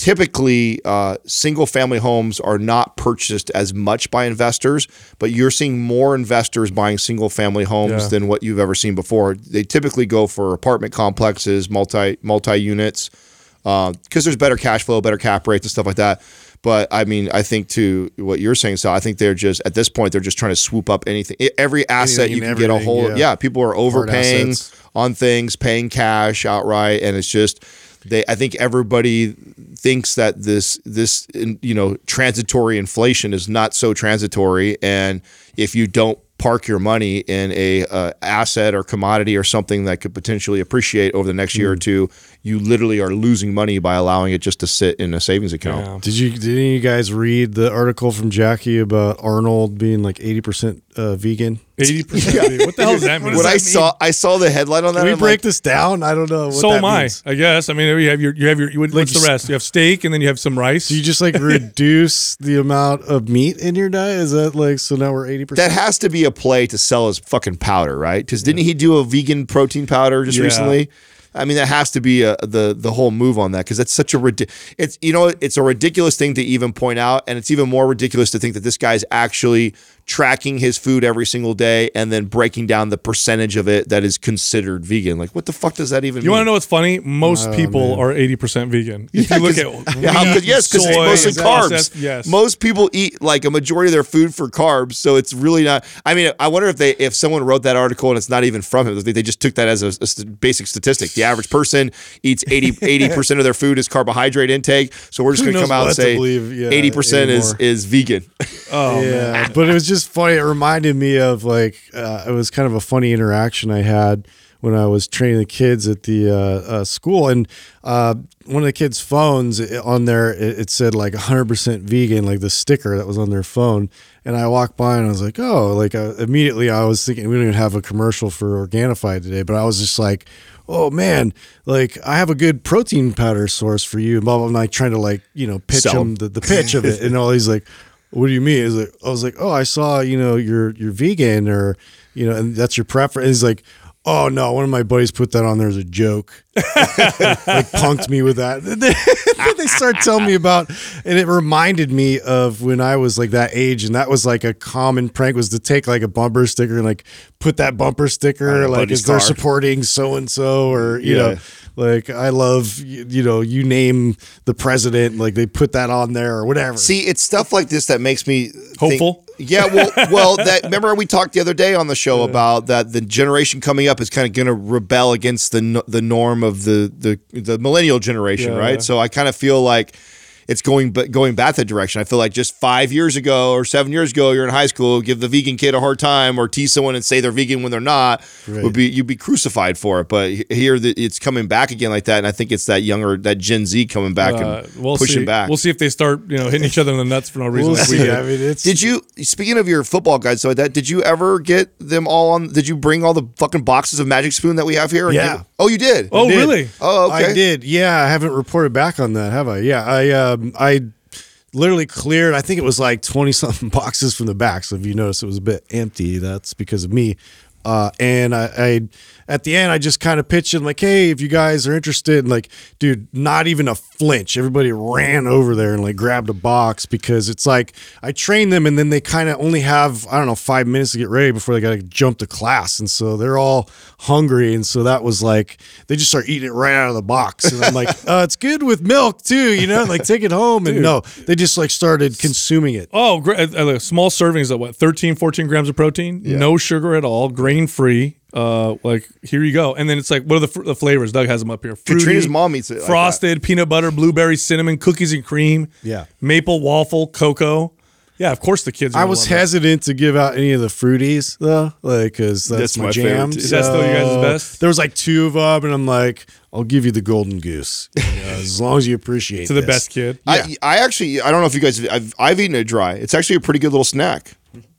typically uh, single family homes are not purchased as much by investors, but you're seeing more investors buying single family homes Yeah. than what you've ever seen before. They typically go for apartment complexes, multi multi units, because there's better cash flow, better cap rates, and stuff like that. But I mean, I think to what you're saying, so I think they're just at this point they're just trying to swoop up anything, every asset Anything you can get a hold. of. yeah. Yeah, people are overpaying on things, paying cash outright, and it's just they. I think everybody thinks that this this you know transitory inflation is not so transitory, and if you don't park your money in a uh, asset or commodity or something that could potentially appreciate over the next year or two, you literally are losing money by allowing it just to sit in a savings account. Yeah. Did you did any of you guys read the article from Jackie about Arnold being like eighty percent uh, vegan? Eighty percent. What the hell does that *laughs* mean? When I saw I saw the headline on that, Can we I'm break like, this down? I don't know. What so that am I. means. I guess. I mean, you have your you have your. What's Like the just- rest? You have steak, and then you have some rice. Do you just like *laughs* reduce the amount of meat in your diet? Is that like so now we're eighty percent? That has to be a play to sell his fucking powder, right? Because didn't he do a vegan protein powder just Yeah. recently? I mean, that has to be a, the the whole move on that because that's such a. It's you know it's a ridiculous thing to even point out, and it's even more ridiculous to think that this guy's actually tracking his food every single day and then breaking down the percentage of it that is considered vegan. Like, what the fuck does that even mean? You mean? want to know what's funny? Most oh, people are 80% vegan. If Yeah, you look at *laughs* yeah, how wheat, could- yes, because it's soy, mostly carbs. processed- Yes. Most people eat like a majority of their food for carbs, so it's really not. I mean, I wonder if they, if someone wrote that article and it's not even from him, they, they just took that as a, a st- basic statistic. The average person eats 80 *laughs* percent of their food is carbohydrate intake, so we're just going to come out and say believe, yeah, eighty percent is is vegan. Oh, yeah, but it was just funny. It reminded me of like uh, it was kind of a funny interaction I had when I was training the kids at the uh, uh, school, and uh, one of the kids' phones on there it, it said like 100% vegan, like the sticker that was on their phone. And I walked by and I was like, oh, like uh, immediately I was thinking we don't even have a commercial for Organifi today, but I was just like, oh man, like I have a good protein powder source for you, and blah blah. blah. And I trying to like you know pitch 'em. him the, the pitch of it, *laughs* and all he's like, "What do you mean?" Is like, I was like, "Oh, I saw you know you're you're vegan or you know, and that's your preference." He's like. Oh no! One of my buddies put that on there as a joke, *laughs* like punked me with that. *laughs* Then they, then they start telling me about, and it reminded me of when I was like that age, and that was like a common prank was to take like a bumper sticker and like put that bumper sticker like is they're supporting so and so or you Yeah. know like I love you, you know you name the president like they put that on there or whatever. See, it's stuff like this that makes me think- Hopeful? yeah, well, *laughs* well, that remember we talked the other day on the show about that the generation coming up is kind of going to rebel against the the norm of the the the millennial generation, Yeah. right? So I kind of feel like it's going but going back that direction. I feel like just five years ago or seven years ago, you're in high school, give the vegan kid a hard time or tease someone and say they're vegan when they're not, would be you'd be crucified for it. But here the, it's coming back again like that, and I think it's that younger that Gen Z coming back Uh, and we'll pushing see. back. We'll see if they start, you know, hitting each other in the nuts for no reason. we'll like we did. I mean, it's Did you speaking of your football guides like that? Did you ever get them all on? Did you bring all the fucking boxes of Magic Spoon that we have here? Yeah. give- oh, you did. Oh, did. really? Oh, okay. I did. Yeah, I haven't reported back on that, have I? Yeah, I um, I literally cleared. I think it was like twenty something *laughs* boxes from the back. So if you notice, it was a bit empty. That's because of me. Uh, and I, I, at the end, I just kind of pitched it like, "Hey, if you guys are interested," and like, dude, not even a flinch. Everybody ran over there and like grabbed a box because it's like I train them, and then they kind of only have I don't know five minutes to get ready before they got to jump to class, and so they're all hungry, and so that was like they just start eating it right out of the box, and I'm like, *laughs* uh, "It's good with milk too, you know, like take it home." And no, they just like started consuming it. Oh, great. Uh, uh, small servings of what? 13, 14 grams of protein, no sugar at all, grain free. Uh, like here you go. And then it's like, what are the, fr- the flavors? Doug has them up here. Fruity, Katrina's mom eats it like that. frosted, peanut butter, blueberry, cinnamon, cookies and cream. Yeah. Maple, waffle, cocoa. Yeah, of course the kids. are I was love that. hesitant to give out any of the fruities though, like because that's, That's my, my jam. favorite, too. Is that still your guys' So, best? There was like two of them, and I'm like, I'll give you the golden goose, *laughs* you know, as long as you appreciate it. to the best kid. I, I actually I don't know if you guys I've I've eaten it dry. It's actually a pretty good little snack.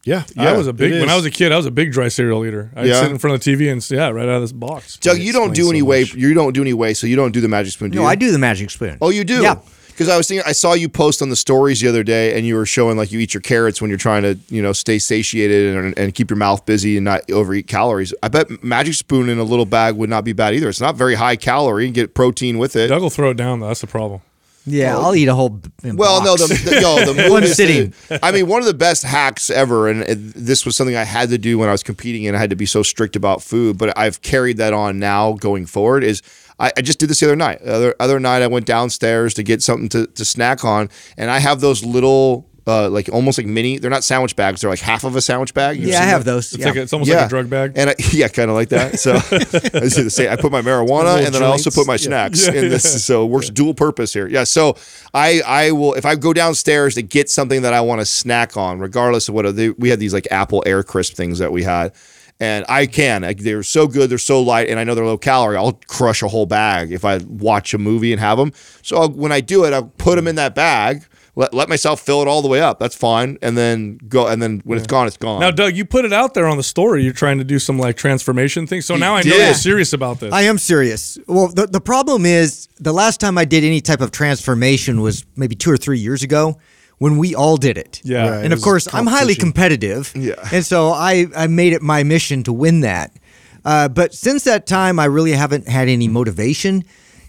Yeah, I was a big when. I was a kid. I was a big dry cereal eater. I'd Yeah. sit in front of the TV and yeah, right out of this box. Doug, you don't do any so way. You don't do any way, so you don't do the magic spoon. Do No, you? I do the magic spoon. Oh, you do. Yeah. Because I was thinking, I saw you post on the stories the other day, and you were showing like you eat your carrots when you're trying to, you know, stay satiated and, and keep your mouth busy and not overeat calories. I bet Magic Spoon in a little bag would not be bad either. It's not very high calorie. You get protein with it. Doug will throw it down though. That's the problem. Yeah, I'll eat a whole. b- Well, no, box. the, the, yo, the *laughs* One is sitting. I mean, one of the best hacks ever, and it, this was something I had to do when I was competing, and I had to be so strict about food. But I've carried that on now going forward. Is I, I just did this the other night. The other other night, I went downstairs to get something to, to snack on, and I have those little. Uh, like almost like mini. They're not sandwich bags. They're like half of a sandwich bag. You've yeah, I have that? those. It's yeah. like a, it's almost like a drug bag. And I, *laughs* yeah, kind of like that. So *laughs* I was going to say, I put my marijuana Little and then I also put my Yeah. snacks Yeah, in this. So it works dual purpose here. Yeah. So I, I will, if I go downstairs to get something that I want to snack on, regardless of what they, we had these like Apple Air Crisp things that we had. And I can. Like, they're so good. They're so light, and I know they're low calorie. I'll crush a whole bag if I watch a movie and have them. So I'll, when I do it, I'll put them in that bag. Let, let myself fill it all the way up. That's fine, and then go. And then when it's gone, it's gone. Now, Doug, you put it out there on the story. You're trying to do some like transformation thing. So now I know you're serious about this. I am serious. Well, the, the problem is the last time I did any type of transformation was maybe two or three years ago when we all did it. Yeah. Right. And It of course, I'm highly competitive. Yeah. And so I, I made it my mission to win that. Uh, but since that time, I really haven't had any motivation.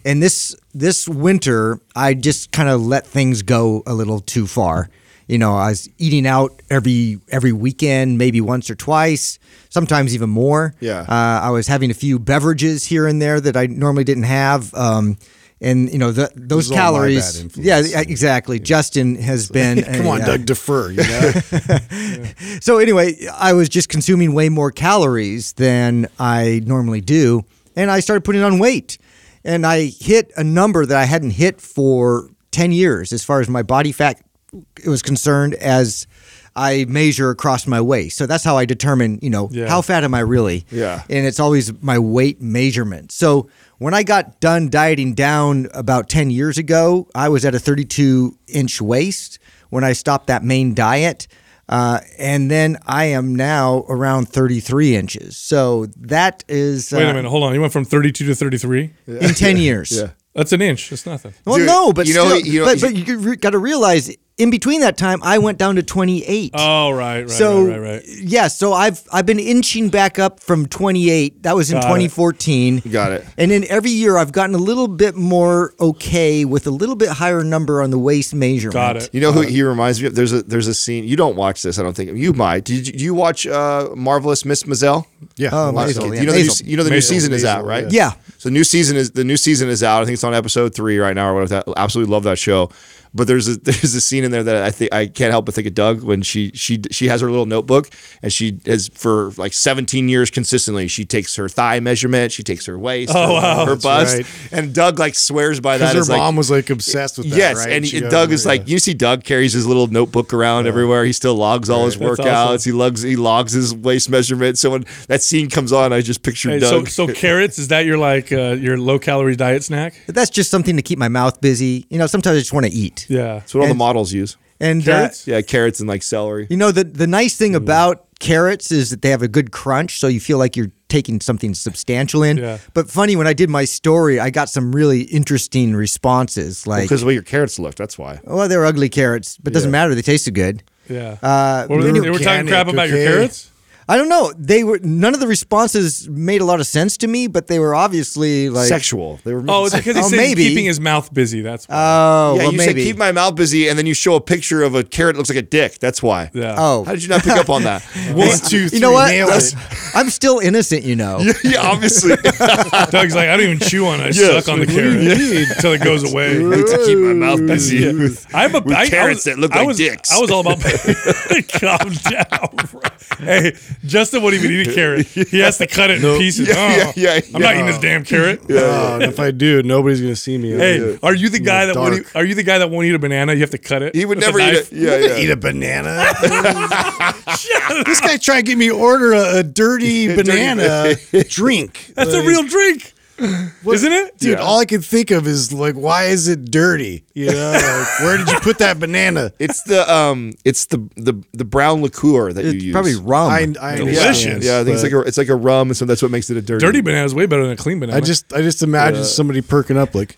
And this this winter, I just kind of let things go a little too far. You know, I was eating out every every weekend, maybe once or twice, sometimes even more. Yeah. Uh, I was having a few beverages here and there that I normally didn't have. Um, and you know the, those is all my calories. Yeah, exactly. Justin has been. *laughs* Come on, uh, Doug, defer. You know? *laughs* so anyway, I was just consuming way more calories than I normally do, and I started putting on weight. And I hit a number that I hadn't hit for 10 years as far as my body fat was concerned as I measure across my waist. So that's how I determine, you know, Yeah. how fat am I really? Yeah. And it's always my weight measurement. So when I got done dieting down about 10 years ago, I was at a 32 inch waist when I stopped that main diet. Uh, and then I am now around 33 inches. So that is uh, Wait a minute, hold on. You went from 32 to 33. in 10 years. Yeah. That's an inch. That's nothing. Well, Dude, no, but you know- still, you know- but, but you got to realize in between that time, I went down to 28. Oh, right, right, so right, right, right. yeah, so I've I've been inching back up from 28. That was in Got it. 2014. Got it. And then every year I've gotten a little bit more okay with a little bit higher number on the waist measurement. Got it. You know who he reminds me of? There's a there's a scene. You don't watch this, I don't think. You might. Did you, do you watch uh, Marvelous Miss Maisel? Yeah. Oh, Watch Maisel, yeah. You know, the new, you know the new Maisel, season is out, right? Yeah. So new season is the new season is out. I think it's on episode three right now or whatever. That absolutely love that show. But there's a *laughs* there's a scene in there that I think I can't help but think of Doug when she she she has her little notebook and she has for like 17 years consistently she takes her thigh measurement, she takes her waist, Oh, her, wow. her bust, right. and Doug like swears by that. Her as, like, mom was like obsessed with that. Yes, right? and She he- goes, Doug is yeah. like you see Doug carries his little notebook around everywhere. He still logs all his That's workouts. awesome. He logs he logs his waist measurement. So when that scene comes on, I just picture Hey, so, Doug. so *laughs* carrots is that your like uh, your low calorie diet snack? That's just something to keep my mouth busy. You know, sometimes I just want to eat. Yeah. That's what all the and- models use. And uh, Carrots? Yeah, carrots and like celery. You know, the the nice thing about carrots is that they have a good crunch, so you feel like you're taking something substantial in. Yeah. But funny, when I did my story, I got some really interesting responses. Like, Because of the way your carrots look. That's why. well, they're ugly carrots, but it doesn't matter. They tasted good. Yeah. Uh, What were they, anyway- they were talking crap about your carrots? I don't know. They were none of the responses made a lot of sense to me, but they were obviously like, Sexual. They were. Oh, it's because he Oh, said maybe. keeping his mouth busy. That's why. oh, yeah, well, you maybe. said keep my mouth busy, and then you show a picture of a carrot that looks like a dick. That's why. yeah. oh, How did you not pick up on that? *laughs* one, two, three, you know what? nailed *laughs* I'm still innocent, you know. *laughs* yeah, obviously. Doug's like, I don't even chew on it. I Yes. suck on the carrot until it goes away. to keep my mouth busy. Yeah. I'm a With I- I carrots was- that look I like was, dicks. I was all about calm down. bro. Hey, Justin won't even eat a carrot. He has to cut it in pieces. Yeah, Oh, yeah, yeah, I'm not yeah. eating this damn carrot. Oh, and if I do, nobody's gonna see me. Hey, are you the guy that won't dark. eat, are you the guy that won't eat a banana? You have to cut it. He would with never eat knife? it. Yeah, yeah. eat a banana. *laughs* *laughs* this guy trying to get me to order a, a dirty *laughs* banana drink. That's a Like, real drink, isn't it? Dude, Yeah. all I can think of is like, why is it dirty? You know, like, where did you put that banana? *laughs* It's the um, it's the the the brown liqueur that you use. probably rum. I, I Delicious. Yeah, I think it's like a it's like a rum, and so that's what makes it a dirty. Dirty banana is way better than a clean banana. I just, I just imagine somebody perking up like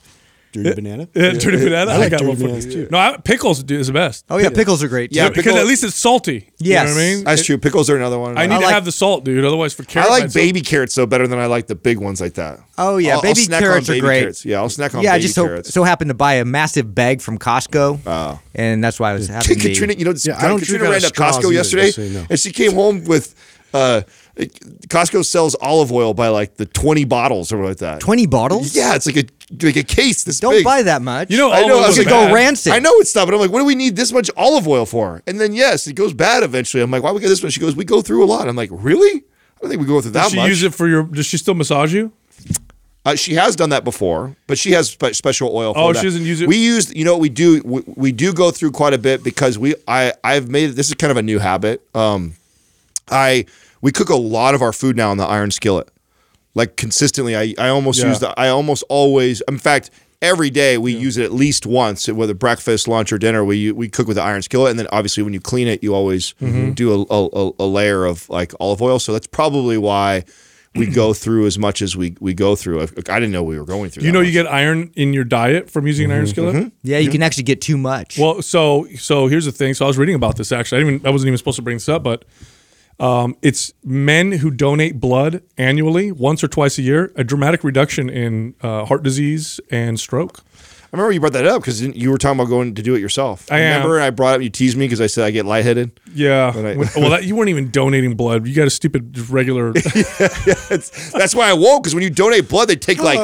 dirty banana. yeah, dirty banana. I I, like got dirty one for bananas, too. No, I, pickles do is the best. oh yeah, pickles are great. Yeah, too. because at least it's salty. Yes. you know what I mean. That's It- true. Pickles are another one. I need I to have the salt, dude. Otherwise, for carrots, I like by itself- baby carrots though better than I like the big ones like that. Oh, yeah, I'll, I'll baby snack carrots on are great. Carrots. Yeah, I'll snack on yeah, I baby just so, carrots. so happened to buy a massive bag from Costco, Oh. and that's why I was having the. Katrina, you know, Yeah, I don't Katrina ran of to Costco yesterday, just so you know. and she came home with. Uh, Costco sells olive oil by like the twenty bottles or like that. Twenty bottles? Yeah, it's like a like a case this Don't big. buy that much. You know, I know, I oil was is it go rancid. I know it's not, but I'm like, what do we need this much olive oil for? And then yes, it goes bad eventually. I'm like, why we get this much? She goes, we go through a lot. I'm like, really? I don't think we go through that Does she much. use it for your? Does she still massage you? Uh, she has done that before, but she has spe- special oil. For Oh, that. she doesn't use it? We use, you know, what we do. We, we do go through quite a bit because we, I, I've made this is kind of a new habit. Um, I we cook a lot of our food now in the iron skillet, like consistently. I, I almost Yeah. use the, I almost always, in fact. Every day we use it at least once, whether breakfast, lunch, or dinner. We we cook with the iron skillet, and then obviously when you clean it, you always Mm-hmm. do a, a, a layer of like olive oil. So that's probably why we *clears throat* go through as much as we we go through. I, I didn't know we were going through. You that know, much. you get iron in your diet from using an iron skillet. yeah, you can actually get too much. Well, so so here's the thing. So I was reading about this actually. I didn't even I wasn't even supposed to bring this up, but um, it's men who donate blood annually, once or twice a year, a dramatic reduction in uh, heart disease and stroke. I remember you brought that up because you were talking about going to do it yourself. I remember, and I brought up. You teased me because I said I get lightheaded. Yeah. I- well, that, you weren't even donating blood. You got a stupid just regular. *laughs* That's, that's why I won't because when you donate blood, they take like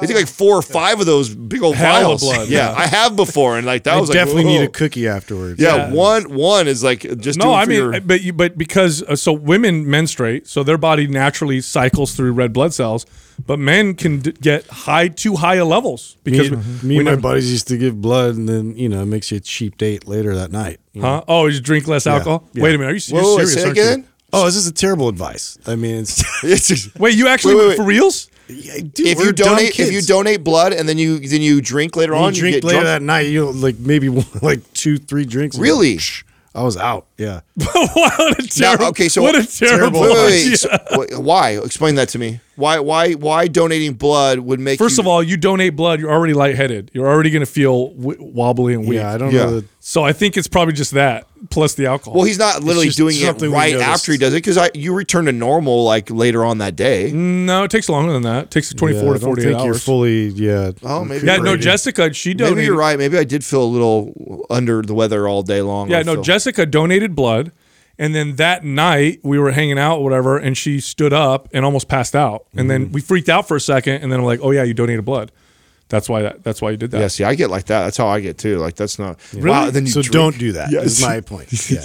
they take like four or five of those big old Hell of vials. blood, yeah, yeah. I have before, and like that I was like definitely whoa. need a cookie afterwards. Yeah, one one is like just no, I mean, your- but you, but because uh, so women menstruate, so their body naturally cycles through red blood cells, but men can d- get high too high a levels because Me, we- me we and my never- buddies used to give blood, and then you know it makes you a cheap date later that night. you know? Huh? Oh, you drink less alcohol. yeah. Wait a minute, are you, you're Whoa, whoa, serious? say aren't you? again. Oh, this is a terrible advice. I mean, it's *laughs* It's just- Wait, you actually Wait, wait, wait. for reals? Yeah, dude, if you donate if you donate blood and then you then you drink later You on, drink you get later drunk. that night, you know, like maybe *laughs* one, like two, three drinks. and Really? psh, I was out. Yeah. *laughs* what a terrible. okay, so- what a terrible. terrible Wait, wait, idea. wait. So, wh- why? Explain that to me. Why? Why? Why donating blood would make First you, of all, you donate blood, you're already lightheaded. You're already going to feel w- wobbly and weak. Yeah, I don't Yeah. know. That, So I think it's probably just that plus the alcohol. Well, he's not literally doing it right after he does it because you return to normal like later on that day. no, it takes longer than that. It takes 24 yeah, to I don't 48 think hours. you're fully. Yeah. Oh, maybe yeah, no. Jessica, she donated. Maybe you're right. Maybe I did feel a little under the weather all day long. Yeah, I no, feel- Jessica donated blood. And then that night we were hanging out, whatever, and she stood up and almost passed out. And Mm-hmm. then we freaked out for a second, and then I'm like, "Oh yeah, you donated blood. That's why that. That's why you did that." Yeah, see, I get like that. That's how I get too. Like that's not wow. Then you So drink- don't do that. Yes. Is my point. *laughs* Yeah.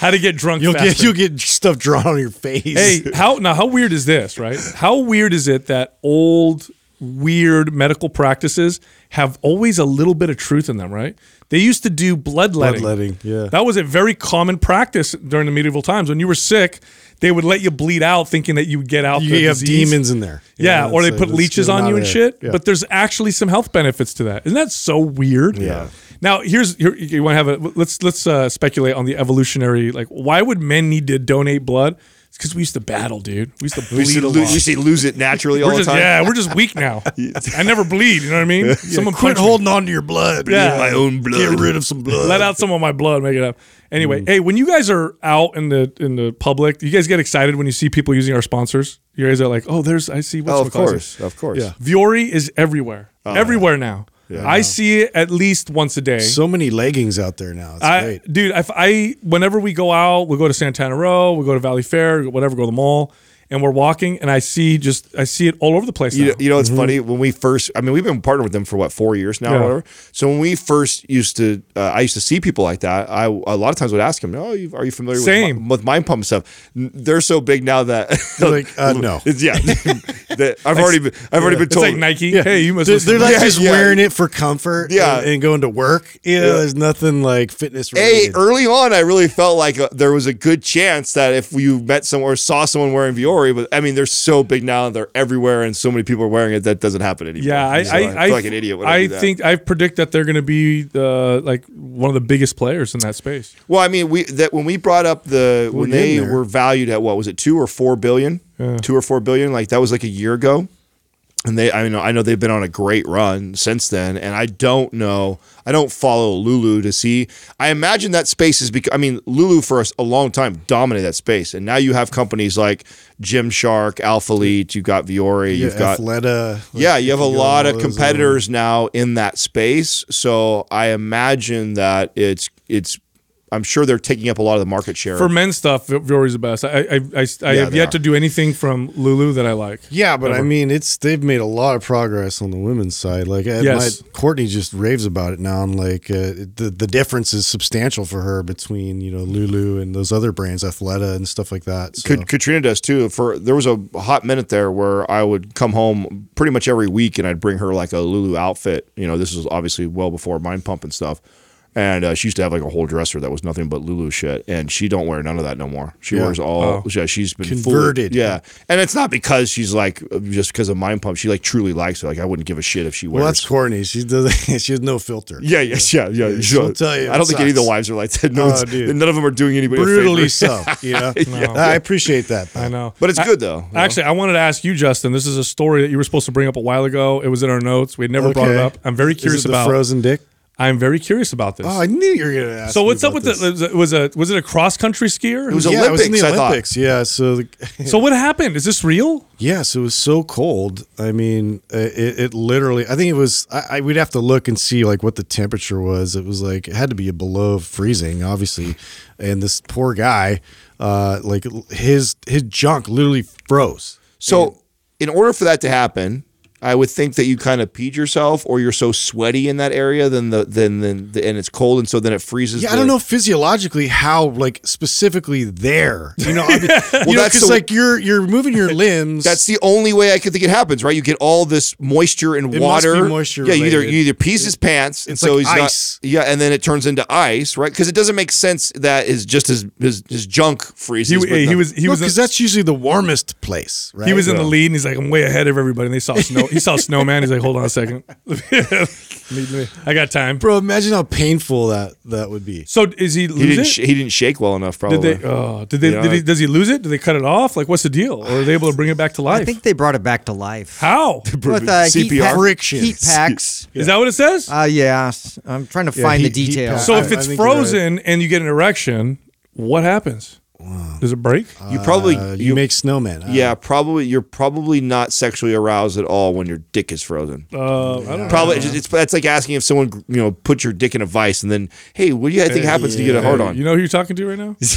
How to get drunk? you'll faster. get you'll get stuff drawn on your face. Hey, *laughs* how now? How weird is this? Right? How weird is it that old, weird medical practices have always a little bit of truth in them? Right? They used to do bloodletting. Bloodletting, yeah. That was a very common practice during the medieval times. When you were sick, they would let you bleed out, thinking that you would get out. you, the have disease. demons in there. Yeah, or they so put leeches on you and there. shit. Yeah. But there's actually some health benefits to that. Isn't that so weird? Yeah. Now here's here, you want to have a let's let's uh, speculate on the evolutionary like why would men need to donate blood? It's because we used to battle, dude. We used to bleed We see, a lo- lot. you see lose it naturally all the just, time. yeah, we're just weak now. *laughs* I never bleed. You know what I mean? *laughs* Someone Quit punch me. holding on to your blood. Yeah. My own blood. Get rid of some *laughs* blood. Let out some of my blood, make it up. Anyway, Mm. hey, when you guys are out in the in the public, you guys get excited when you see people using our sponsors. You guys are like, oh, there's I see. What's Oh, of course, of course. Yeah. Vuori is everywhere, Oh, everywhere now. I see it at least once a day. So many leggings out there now. It's I, great. dude, if I whenever we go out, we go to Santana Row, we go to Valley Fair, whatever, go to the mall, and we're walking, and I see just I see it all over the place. You now. know, you know it's funny when we first. I mean, we've been partnered with them for what four years now, Yeah. or whatever. So when we first used to, uh, I used to see people like that. I a lot of times would ask them, "Oh, you, are you familiar Same. with, with mind pump stuff?" They're so big now that They're like, uh, *laughs* no. It's- yeah, *laughs* that I've already been, I've already been told it's told. like Nike. Yeah. Hey, you must. They're, they're like Yeah, just yeah. wearing it for comfort Yeah. and, and going to work. You know, there's nothing like fitness Hey, early on, I really felt like uh, there was a good chance that if you met someone or saw someone wearing Vuori, but I mean, they're so big now, they're everywhere, and so many people are wearing it that doesn't happen anymore. Yeah, I, So I, feel I, like an idiot when I, I do that. think I predict that they're going to be the like one of the biggest players in that space. Well, I mean, we that when we brought up the when We're they there. were valued at what was it, two or four billion, two or four billion, like that was like a year ago, and they, I know, I know they've been on a great run since then, and I don't know, I don't follow Lulu to see. I imagine that space is because I mean, Lulu for us a long time dominated that space, and now you have companies like Gymshark, Alphalete, you've got Vuori, Yeah, you've got Athleta. yeah, you have a lot of competitors now in that space. So I imagine that it's it's. I'm sure they're taking up a lot of the market share. For men's stuff, Vuori's the best. I I, I, I Yeah, have yet are. to do anything from Lulu that I like. Yeah, but I mean, it's they've made a lot of progress on the women's side. Like, uh, Yes. my, Courtney just raves about it now, and like uh, the the difference is substantial for her between you know Lulu and those other brands, Athleta and stuff like that. So. Kat- Katrina does too. For there was a hot minute there where I would come home pretty much every week and I'd bring her like a Lulu outfit. You know, this was obviously well before Mind Pump and stuff. And uh, she used to have like a whole dresser that was nothing but Lulu shit, and she don't wear none of that no more. She Yeah. wears all. Yeah, she's been fully- Converted. yeah, and it's not because she's like just because of Mind Pump. She like truly likes it. Like I wouldn't give a shit if she wears. well, that's corny. She doesn't. *laughs* she has no filter. yeah, yes, yeah, yeah. she'll tell you I don't it think any of the wives are like that. No, Oh, dude. none of them are doing anybody a Brutally favor. *laughs* so. You know. *laughs* I appreciate that. though. I know, But it's I- good though. you know? Actually, I wanted to ask you, Justin. This is a story that you were supposed to bring up a while ago. It was in our notes. We had never brought it up. I'm very Is curious it the about. frozen dick? I'm very curious about this. Oh, I knew you were gonna ask. so me what's up with this. the was it was it a cross country skier? It was yeah, it was in the Olympics, I thought. Yeah, so the, *laughs* so what happened? Is this real? Yes, it was so cold. I mean, uh, it, it literally. I think it was. I, I we'd have to look and see like what the temperature was. It was like it had to be below freezing, obviously. And this poor guy, uh, like his his junk literally froze. So, in order for that to happen, I would think that you kind of peed yourself, or you're so sweaty in that area, then the then then the, and it's cold, and so then it freezes. Yeah, I don't know physiologically how like specifically there. You know, I mean, *laughs* you know, that's because the- like you're you're moving your *laughs* limbs. That's the only way I could think it happens, right? You get all this moisture and It must water. be moisture yeah, you either you either pees his pants, and it's so like he's ice. not. Yeah, and then it turns into ice, right? Because it doesn't make sense that is just his his, his junk He, freezes. but he no. was he was because that's usually the warmest place, right? he was in the lead and he's like I'm way ahead of everybody and they saw *laughs* snow he saw snowman he's like hold on a second *laughs* Lead me. I got time Bro, imagine how painful that that would be. so is he he didn't it sh- he didn't shake well enough. Probably. did they oh did they Yeah. did he, does he lose it do they cut it off like what's the deal or are they able to bring it back to life I think they brought it back to life. how *laughs* With uh, heat, CPR? pack- Friction. heat packs. *laughs* is that what it says Uh, yeah, I'm trying to Yeah, find heat- the heat details. so if it's think you're right. frozen and you get an erection what happens does it break you probably Uh, you, you make snowmen. Uh, yeah probably you're probably not sexually aroused at all when your dick is frozen. uh, I don't know Probably it's, it's that's like asking if someone you know put your dick in a vice and then hey what do you I think happens to get a hard on? you know who you're talking to right now *laughs* It's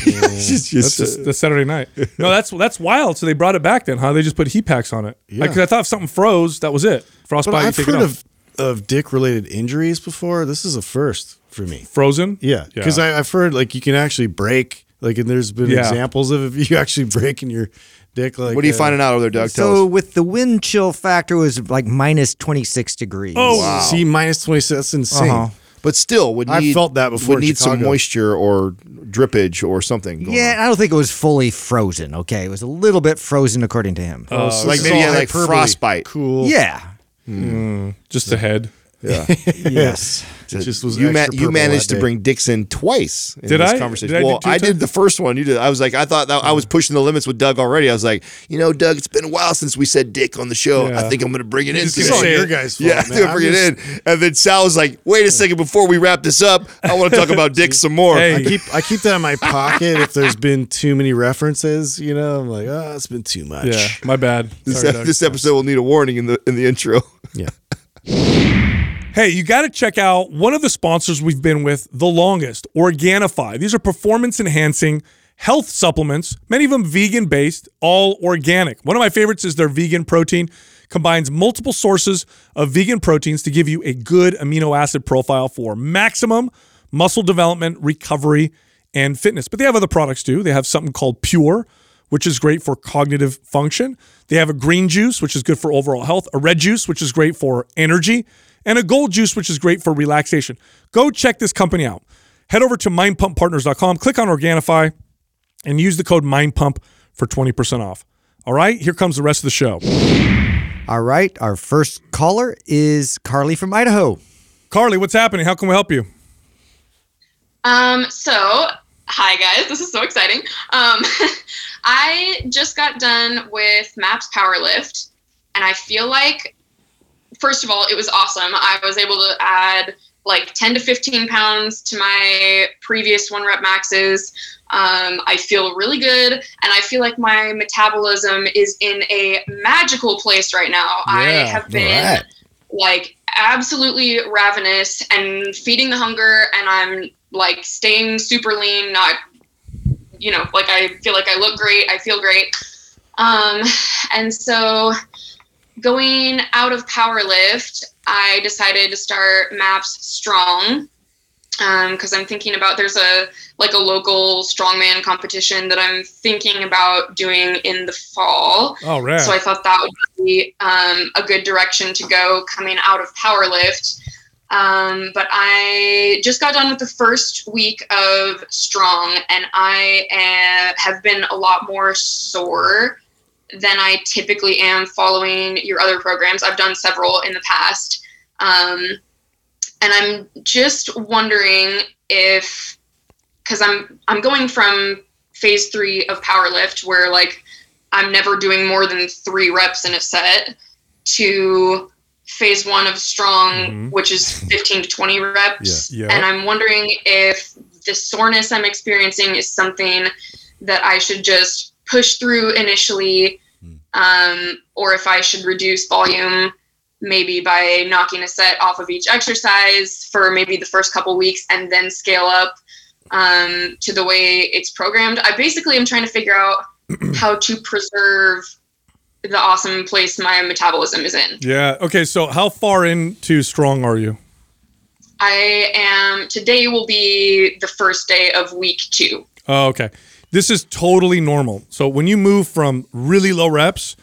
just- That's just, that's Saturday night. *laughs* No, that's that's wild. So they brought it back then, huh? They just put heat packs on it. Yeah. Because I thought if something froze, that was it. Frostbite, But you I've take it heard off. of of dick related injuries before. This is a first for me. frozen. Yeah, because I've heard like you can actually break. Like, and there's been Yeah. examples of if *laughs* you actually breaking your dick. Like, what are you uh, finding out over there, Doug? Tell So us. with the wind chill factor it was like minus 26 degrees. Oh, See, minus twenty six. That's insane. Uh-huh. But still, would I've felt that before Would in need some moisture or drippage or something. Going Yeah, on. I don't think it was fully frozen. Okay, it was a little bit frozen according to him. Oh, so like maybe all had, like, hyperbole. frostbite. Cool. yeah. just the head. *laughs* Yeah, Yes. It just was you, ma- you managed to bring Dixon twice in Did this I? conversation. Did I well, two I times? did the first one. You did. I was like, I thought that I was pushing the limits with Doug already. I was like, you know, Doug, it's been a while since we said dick on the show. Yeah. I think I'm going to bring it in. just today. gonna It's all your guys' fault, Yeah, man. I'm I'm bring it in. And then Sal was like, wait a second, before we wrap this up, I want to talk about dick *laughs* some more. Hey. I keep I keep that in my pocket if there's been too many references. You know, I'm like, oh, it's been too much. Yeah, my bad. This, Sorry, Doug. this episode will need a warning in the in the intro. Yeah. *laughs* Hey, you got to check out one of the sponsors we've been with the longest, Organifi. These are performance enhancing health supplements, many of them vegan based, all organic. One of my favorites is their vegan protein. Combines multiple sources of vegan proteins to give you a good amino acid profile for maximum muscle development, recovery, and fitness. But they have other products too. They have something called Pure, which is great for cognitive function. They have a green juice, which is good for overall health, a red juice, which is great for energy, and a gold juice, which is great for relaxation. Go check this company out. Head over to mindpumppartners.com, click on Organifi, and use the code MINDPUMP for 20% off. All right, here comes the rest of the show. All right. Our first caller is Carly from Idaho. Carly, what's happening? How can we help you? Um, so, hi guys, this is so exciting. Um, *laughs* I just got done with MAPS Powerlift, and I feel like, first of all, it was awesome. I was able to add like 10 to 15 pounds to my previous one rep maxes. Um, I feel really good, and I feel like my metabolism is in a magical place right now. I have been alright. like absolutely ravenous and feeding the hunger and i'm like staying super lean not you know like i feel like i look great i feel great um and so going out of Powerlift, i decided to start maps strong because i'm thinking about there's a like a local strongman competition that i'm thinking about doing in the fall Oh, rad. so I thought that would be um, a good direction to go coming out of powerlift. Um, but I just got done with the first week of strong, and I uh, have been a lot more sore than I typically am following your other programs. I've done several in the past, um, and I'm just wondering if because I'm I'm going from phase three of powerlift where like I'm never doing more than three reps in a set to phase one of strong, which is 15 to 20 reps. Yeah. Yeah. And I'm wondering if the soreness I'm experiencing is something that I should just push through initially, um, or if I should reduce volume maybe by knocking a set off of each exercise for maybe the first couple weeks and then scale up um, to the way it's programmed. I basically am trying to figure out *clears throat* how to preserve the awesome place my metabolism is in. Yeah. Okay. So how far into strong are you? I am today will be the first day of week two. Oh, okay. This is totally normal. So when you move from really low reps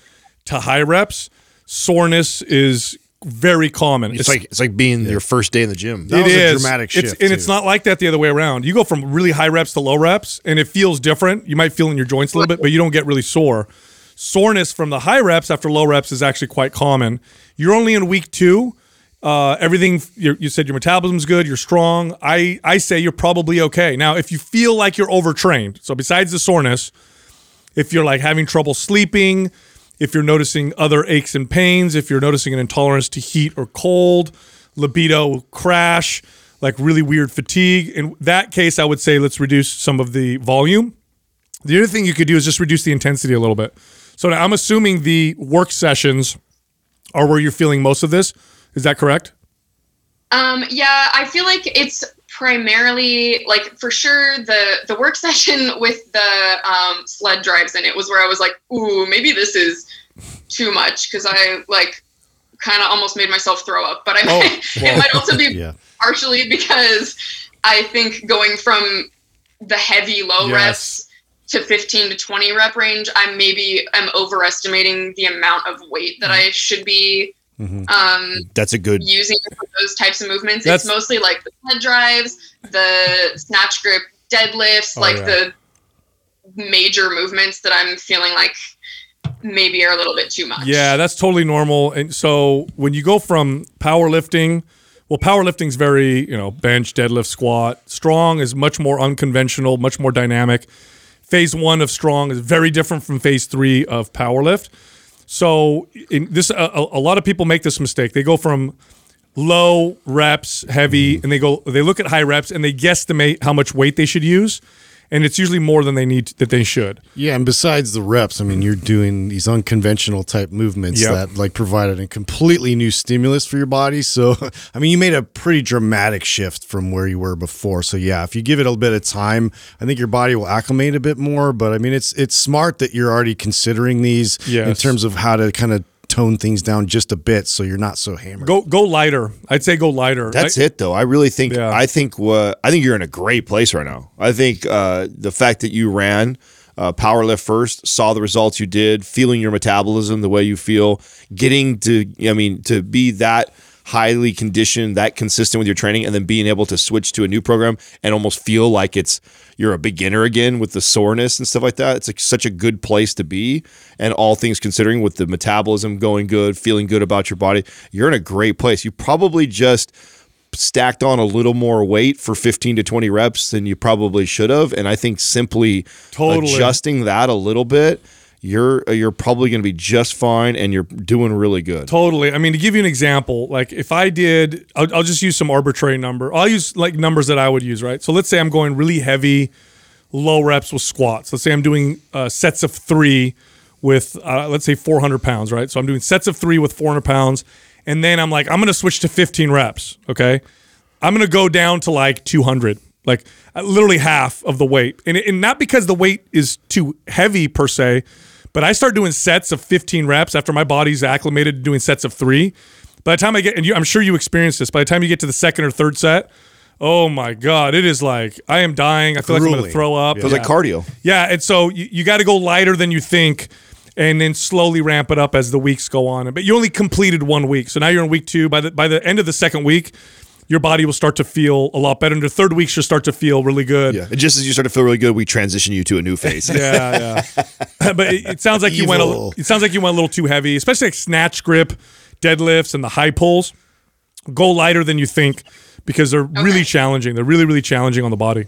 to high reps, soreness is very common. It's like it's like being your first day in the gym. That It was a is. dramatic It's- shift, and it's not like that the other way around. You go from really high reps to low reps, and it feels different. You might feel in your joints a little bit, but you don't get really sore. Soreness from the high reps after low reps is actually quite common. You're only in week two. Uh, everything you said your metabolism's good. You're strong. I I say you're probably okay. Now, if you feel like you're overtrained, so besides the soreness, if you're like having trouble sleeping, if you're noticing other aches and pains, if you're noticing an intolerance to heat or cold, libido crash, like really weird fatigue. In that case, I would say let's reduce some of the volume. The other thing you could do is just reduce the intensity a little bit. So now I'm assuming the work sessions are where you're feeling most of this. Is that correct? Um, yeah, I feel like it's primarily like for sure the the work *laughs* session with the um, sled drives in it was where I was like, ooh, maybe this is too much because I like kind of almost made myself throw up. But I Oh, *laughs* might, well, it might also be *laughs* Yeah. partially because I think going from the heavy low Yes. reps to 15 to 20 rep range, I maybe am overestimating the amount of weight that I should be um, That's a good. using those types of movements. That's- it's mostly like the sled drives, the snatch grip deadlifts, Oh, like yeah. the major movements that I'm feeling like maybe are a little bit too much. Yeah, that's totally normal. And so when you go from powerlifting, well, powerlifting's very, you know, bench, deadlift, squat. Strong is much more unconventional, much more dynamic. Phase one of strong is very different from phase three of powerlift. So in this, a, a a lot of people make this mistake. They go from low reps, heavy, mm. and they go, they look at high reps and they guesstimate how much weight they should use, and it's usually more than they need that they should. Yeah, and besides the reps, I mean, you're doing these unconventional type movements Yep. that like provided a completely new stimulus for your body. So, *laughs* I mean, you made a pretty dramatic shift from where you were before. So, yeah, if you give it a little bit of time, I think your body will acclimate a bit more. But I mean, it's it's smart that you're already considering these in terms of how to kind of tone things down just a bit so you're not so hammered. Go go lighter. I'd say go lighter. That's I- it, though. I really think. Yeah. I think. What I think you're in a great place right now. I think uh, the fact that you ran uh, power lift first, saw the results you did, feeling your metabolism the way you feel, getting to. I mean, to be that highly conditioned, that consistent with your training, and then being able to switch to a new program and almost feel like it's you're a beginner again with the soreness and stuff like that. It's like such a good place to be. And all things considering, with the metabolism going good, feeling good about your body, you're in a great place. You probably just stacked on a little more weight for 15 to 20 reps than you probably should have. And I think simply Totally. adjusting that a little bit, you're you're probably going to be just fine, and you're doing really good. Totally. I mean, to give you an example, like if I did, I'll, I'll just use some arbitrary number. I'll use like numbers that I would use, right? So let's say I'm going really heavy, low reps with squats. Let's say I'm doing uh, sets of three with, uh, let's say 400 pounds, right? So I'm doing sets of three with 400 pounds. And then I'm like, I'm going to switch to 15 reps, okay? I'm going to go down to like 200, like uh, literally half of the weight. And, and not because the weight is too heavy per se, but I start doing sets of 15 reps after my body's acclimated to doing sets of three. By the time I get, and you, I'm sure you experienced this, by the time you get to the second or third set, oh my God, it is like I am dying. I feel like I'm going to throw up. It feels like cardio. Yeah, and so you, you got to go lighter than you think, and then slowly ramp it up as the weeks go on. But you only completed one week, so now you're in week two. By the by the end of the second week, your body will start to feel a lot better. And the third week should start to feel really good. Yeah. And just as you start to feel really good, we transition you to a new phase. Yeah, yeah. *laughs* *laughs* but it, it sounds like you went. A, Evil. it sounds like you went a little too heavy, especially like snatch grip, deadlifts, and the high pulls. Go lighter than you think because they're really challenging. They're really, really challenging on the body.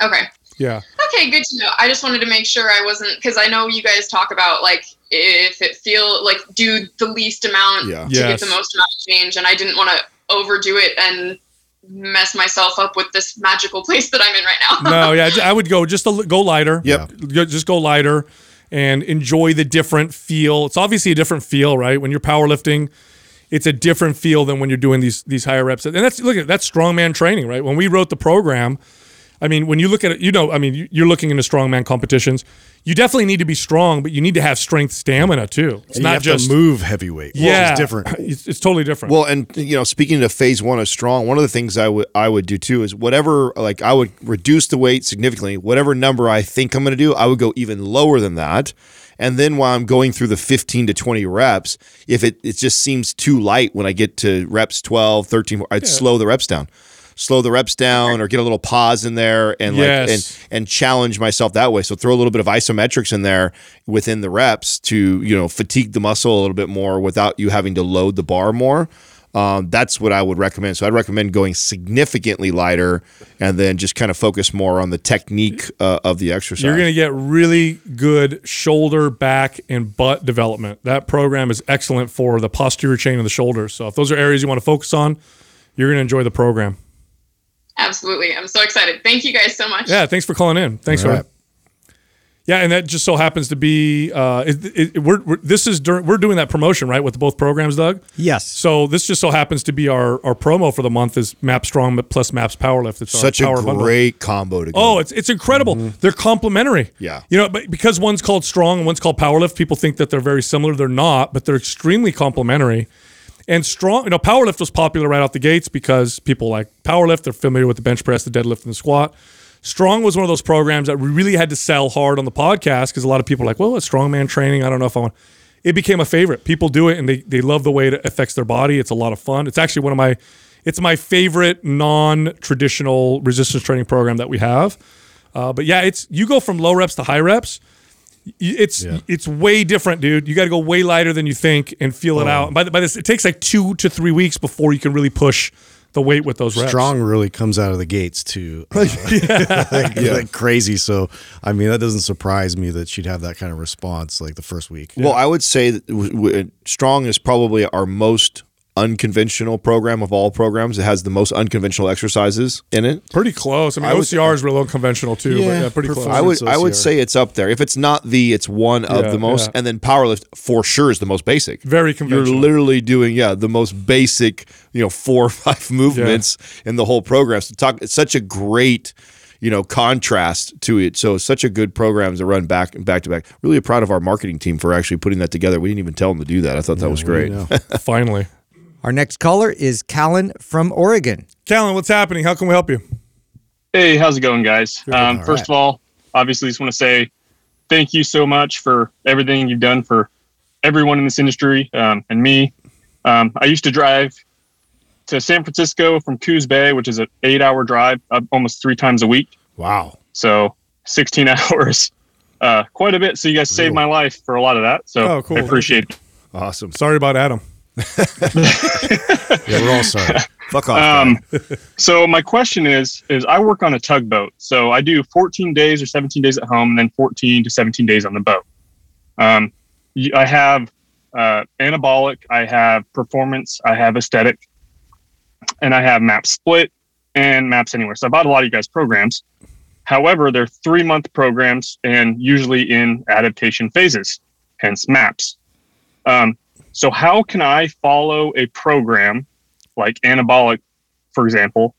Okay. Yeah. Okay, good to know. I just wanted to make sure I wasn't because I know you guys talk about like if it feel like do the least amount Yeah. to Yes. get the most amount of change, and I didn't want to overdo it and mess myself up with this magical place that I'm in right now. no, *laughs* yeah, I would go just a, go lighter. Yep. Go- just go lighter and enjoy the different feel. It's obviously a different feel, right? When you're powerlifting, it's a different feel than when you're doing these these higher reps. And that's look at that's strongman training, right? When we wrote the program, I mean, when you look at it, you know, I mean, you're looking into strongman competitions. You definitely need to be strong, but you need to have strength, stamina too. It's And not just to move heavyweight. Yeah, is different. *laughs* It's, it's totally different. Well, and you know, speaking of phase one of strong, one of the things I would I would do too is whatever like I would reduce the weight significantly. Whatever number I think I'm going to do, I would go even lower than that. And then while I'm going through the 15 to 20 reps, if it, it just seems too light when I get to reps 12, 13, I'd slow the reps down. Slow the reps down or get a little pause in there and like and and challenge myself that way. So throw a little bit of isometrics in there within the reps to, you know, fatigue the muscle a little bit more without you having to load the bar more. Um, that's what I would recommend. So I'd recommend going significantly lighter and then just kind of focus more on the technique uh, of the exercise. You're going to get really good shoulder, back, and butt development. That program is excellent for the posterior chain of the shoulders. So if those are areas you want to focus on, you're going to enjoy the program. Absolutely. I'm so excited. Thank you guys so much. Yeah, thanks for calling in. Thanks All for right. Yeah, and that just so happens to be uh, it, it, we're, we're this is during, we're doing that promotion right with both programs, Doug. Yes. So this just so happens to be our our promo for the month is Map Strong plus Maps Powerlift. It's our Such a power bundle. great combo to go. Oh, it's it's incredible. They're complementary. Yeah. You know, but because one's called strong and one's called powerlift, people think that they're very similar. They're not, but they're extremely complementary. And strong, you know, powerlift was popular right out the gates because people like powerlift. They're familiar with the bench press, the deadlift, and the squat. Strong was one of those programs that we really had to sell hard on the podcast because a lot of people are like, well, it's strongman training. I don't know if I want. It became a favorite. People do it and they, they love the way it affects their body. It's a lot of fun. It's actually one of my, it's my favorite non-traditional resistance training program that we have. Uh, but yeah, it's you go from low reps to high reps. Y- It's Yeah. it's way different, dude. You got to go way lighter than you think and feel it out. By the, by this, it takes like two to three weeks before you can really push the weight with those reps. Strong really comes out of the gates too, uh, *laughs* *laughs* like, like crazy. So I mean, that doesn't surprise me that she'd have that kind of response like the first week. Well, I would say that w- w- Strong is probably our most unconventional program of all programs. It has the most unconventional exercises in it. Pretty close. I mean, I would- OCR is real unconventional too, but Yeah, yeah, pretty close. I would It's I would say it's up there. If it's not the, it's one of Yeah, the most, yeah. and then powerlift for sure is the most basic. Very conventional. You're literally doing yeah the most basic you know four or *laughs* five movements in the whole program. So talk, it's such a great you know contrast to it. So such a good program to run back back to back. Really proud of our marketing team for actually putting that together. We didn't even tell them to do that. I thought that was great. *laughs* Finally, Our next caller is Callan from Oregon. Callan, what's happening? How can we help you? Hey, how's it going, guys? Um, All first of all, obviously, just want to say thank you so much for everything you've done for everyone in this industry um, and me. Um, I used to drive to San Francisco from Coos Bay, which is an eight-hour drive, uh, almost three times a week. Wow. So 16 *laughs* hours, uh, quite a bit. So you guys saved my life for a lot of that. So Oh, cool. I appreciate it. Awesome. Sorry about Adam. Yeah, we're all sorry. Fuck off. Um, so my question is, is I work on a tugboat. So I do 14 days or 17 days at home, and then 14 to 17 days on the boat. Um, I have uh, anabolic, I have performance, I have aesthetic, and I have Map Split and Maps Anywhere. So I bought a lot of you guys' programs. However, they're three month programs and usually in adaptation phases, hence Maps. Um, so how can I follow a program like anabolic, for example,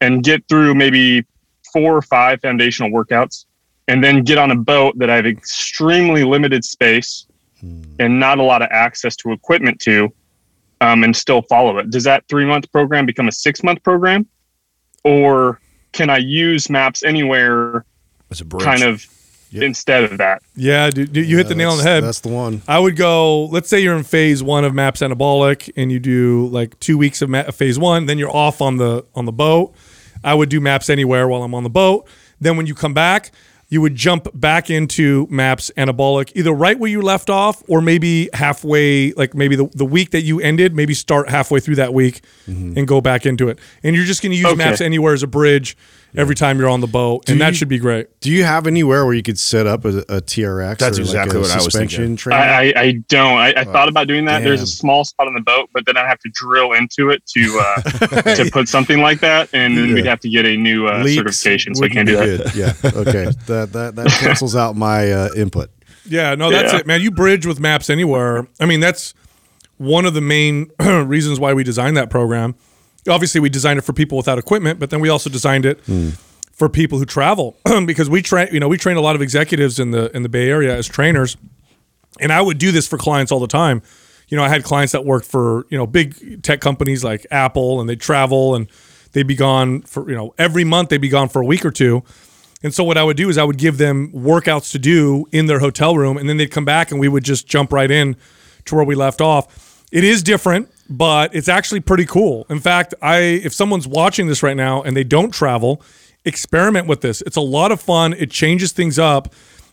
and get through maybe four or five foundational workouts and then get on a boat that I have extremely limited space and not a lot of access to equipment to um, and still follow it? Does that three month program become a six month program? Or can I use maps anywhere It's a bridge. kind of instead of that? Yeah, dude, dude, you hit the nail on the head. That's the one. I would go. Let's say you're in phase one of Maps Anabolic, and you do like two weeks of ma- phase one. Then you're off on the on the boat. I would do Maps Anywhere while I'm on the boat. Then when you come back, you would jump back into MAPS anabolic either right where you left off or maybe halfway, like maybe the, the week that you ended, maybe start halfway through that week and go back into it. And you're just going to use Okay. MAPS anywhere as a bridge every time you're on the boat, and that should be great. Do you have anywhere where you could set up a, a TRX? That's or exactly like a what I was thinking. I, I, I don't. I, I thought about doing that. There's a small spot on the boat, but then I have to drill into it to uh, *laughs* to put something like that, and then we'd have to get a new uh, certification. So I can't do that. good. Yeah. Okay. *laughs* that that that cancels out my uh, input. Yeah, no, that's Yeah. it, man. You bridge with maps anywhere. I mean, that's one of the main *clears throat* reasons why we designed that program. Obviously, we designed it for people without equipment, but then we also designed it for people who travel *clears throat* because we train. You know, we train a lot of executives in the in the Bay Area as trainers, and I would do this for clients all the time. You know, I had clients that worked for you know big tech companies like Apple, and they travel and they'd be gone for you know every month they'd be gone for a week or two. And so what I would do is I would give them workouts to do in their hotel room, and then they'd come back and we would just jump right in to where we left off. It is different, but it's actually pretty cool. In fact, I if someone's watching this right now and they don't travel, experiment with this. It's a lot of fun. It changes things up,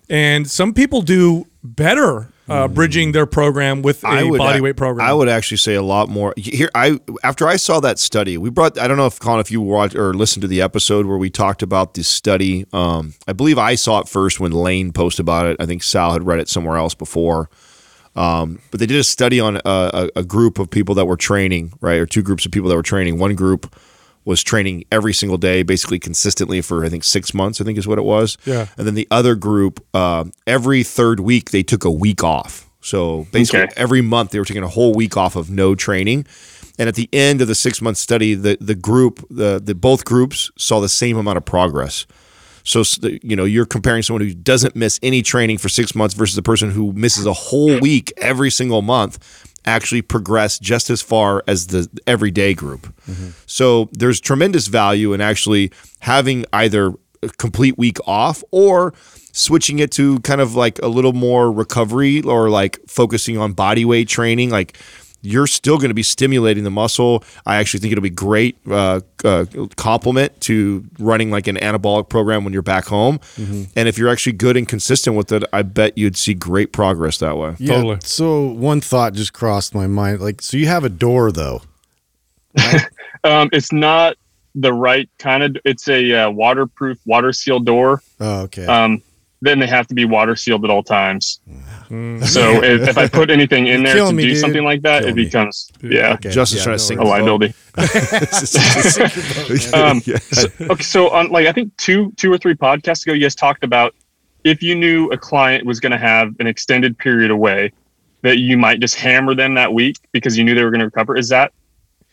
and some people do better uh, bridging their program with a body weight program. I would actually say a lot more. Here, I after I saw that study, we brought. I don't know if Callan, if you watched or listened to the episode where we talked about this study. Um, I believe I saw it first when Layne posted about it. I think Sal had read it somewhere else before. Um, but they did a study on a, a, a group of people that were training, right, or two groups of people that were training. One group was training every single day, basically consistently for I think six months. I think is what it was. Yeah. And then the other group, uh, every third week they took a week off. So basically, Okay. every month they were taking a whole week off of no training. And at the end of the six month study, the the group, the the both groups saw the same amount of progress. So you know you're comparing someone who doesn't miss any training for six months versus the person who misses a whole week every single month actually progress just as far as the everyday group. So there's tremendous value in actually having either a complete week off or switching it to kind of like a little more recovery or like focusing on body weight training like you're still going to be stimulating the muscle. I actually think it'll be great uh, uh, complement to running like an anabolic program when you're back home. And if you're actually good and consistent with it, I bet you'd see great progress that way. Yeah, Totally. So one thought just crossed my mind. Like, so you have a door though. *laughs* Um, it's not the right kind of. It's a uh, waterproof, water sealed door. Oh, okay. Um, then they have to be water sealed at all times. So *laughs* if, if I put anything in You're there to killing me, do dude. something like that, Killing it me. becomes yeah, Okay. Justin's Yeah, trying to sink *laughs* a the liability. boat. *laughs* Um, so, okay, so on like I think two two or three podcasts ago, you guys talked about if you knew a client was going to have an extended period away, that you might just hammer them that week because you knew they were going to recover. Is that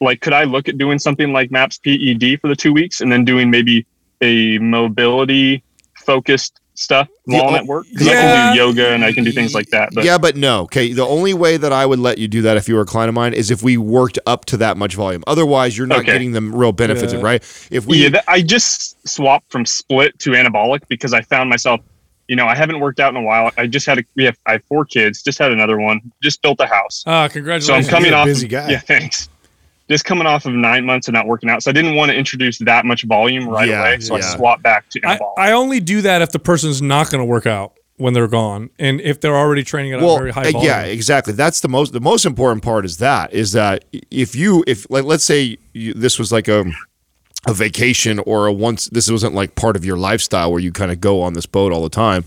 like could I look at doing something like MAPS PED for the two weeks and then doing maybe a mobility focused stuff while I'm at work? Because I can do yoga and I can do things like that. But yeah, but no. Okay, the only way that I would let you do that if you were a client of mine is if we worked up to that much volume. Otherwise, you're not Okay. getting the real benefits, Yeah. of right? If we yeah, that, I just swapped from split to anabolic because I found myself, you know, I haven't worked out in a while. I just had a, we have I have four kids, just had another one, just built a house. Ah, So I'm coming You're a off busy guy. Yeah, thanks. Just coming off of nine months of not working out, so I didn't want to introduce that much volume right Yeah, away. So I yeah. swapped back to I. I only do that if the person's not going to work out when they're gone, and if they're already training at a very high uh, volume. yeah, exactly. That's the most the most important part is that is that if you if like let's say you, this was like a a vacation or a once this wasn't like part of your lifestyle where you kind of go on this boat all the time,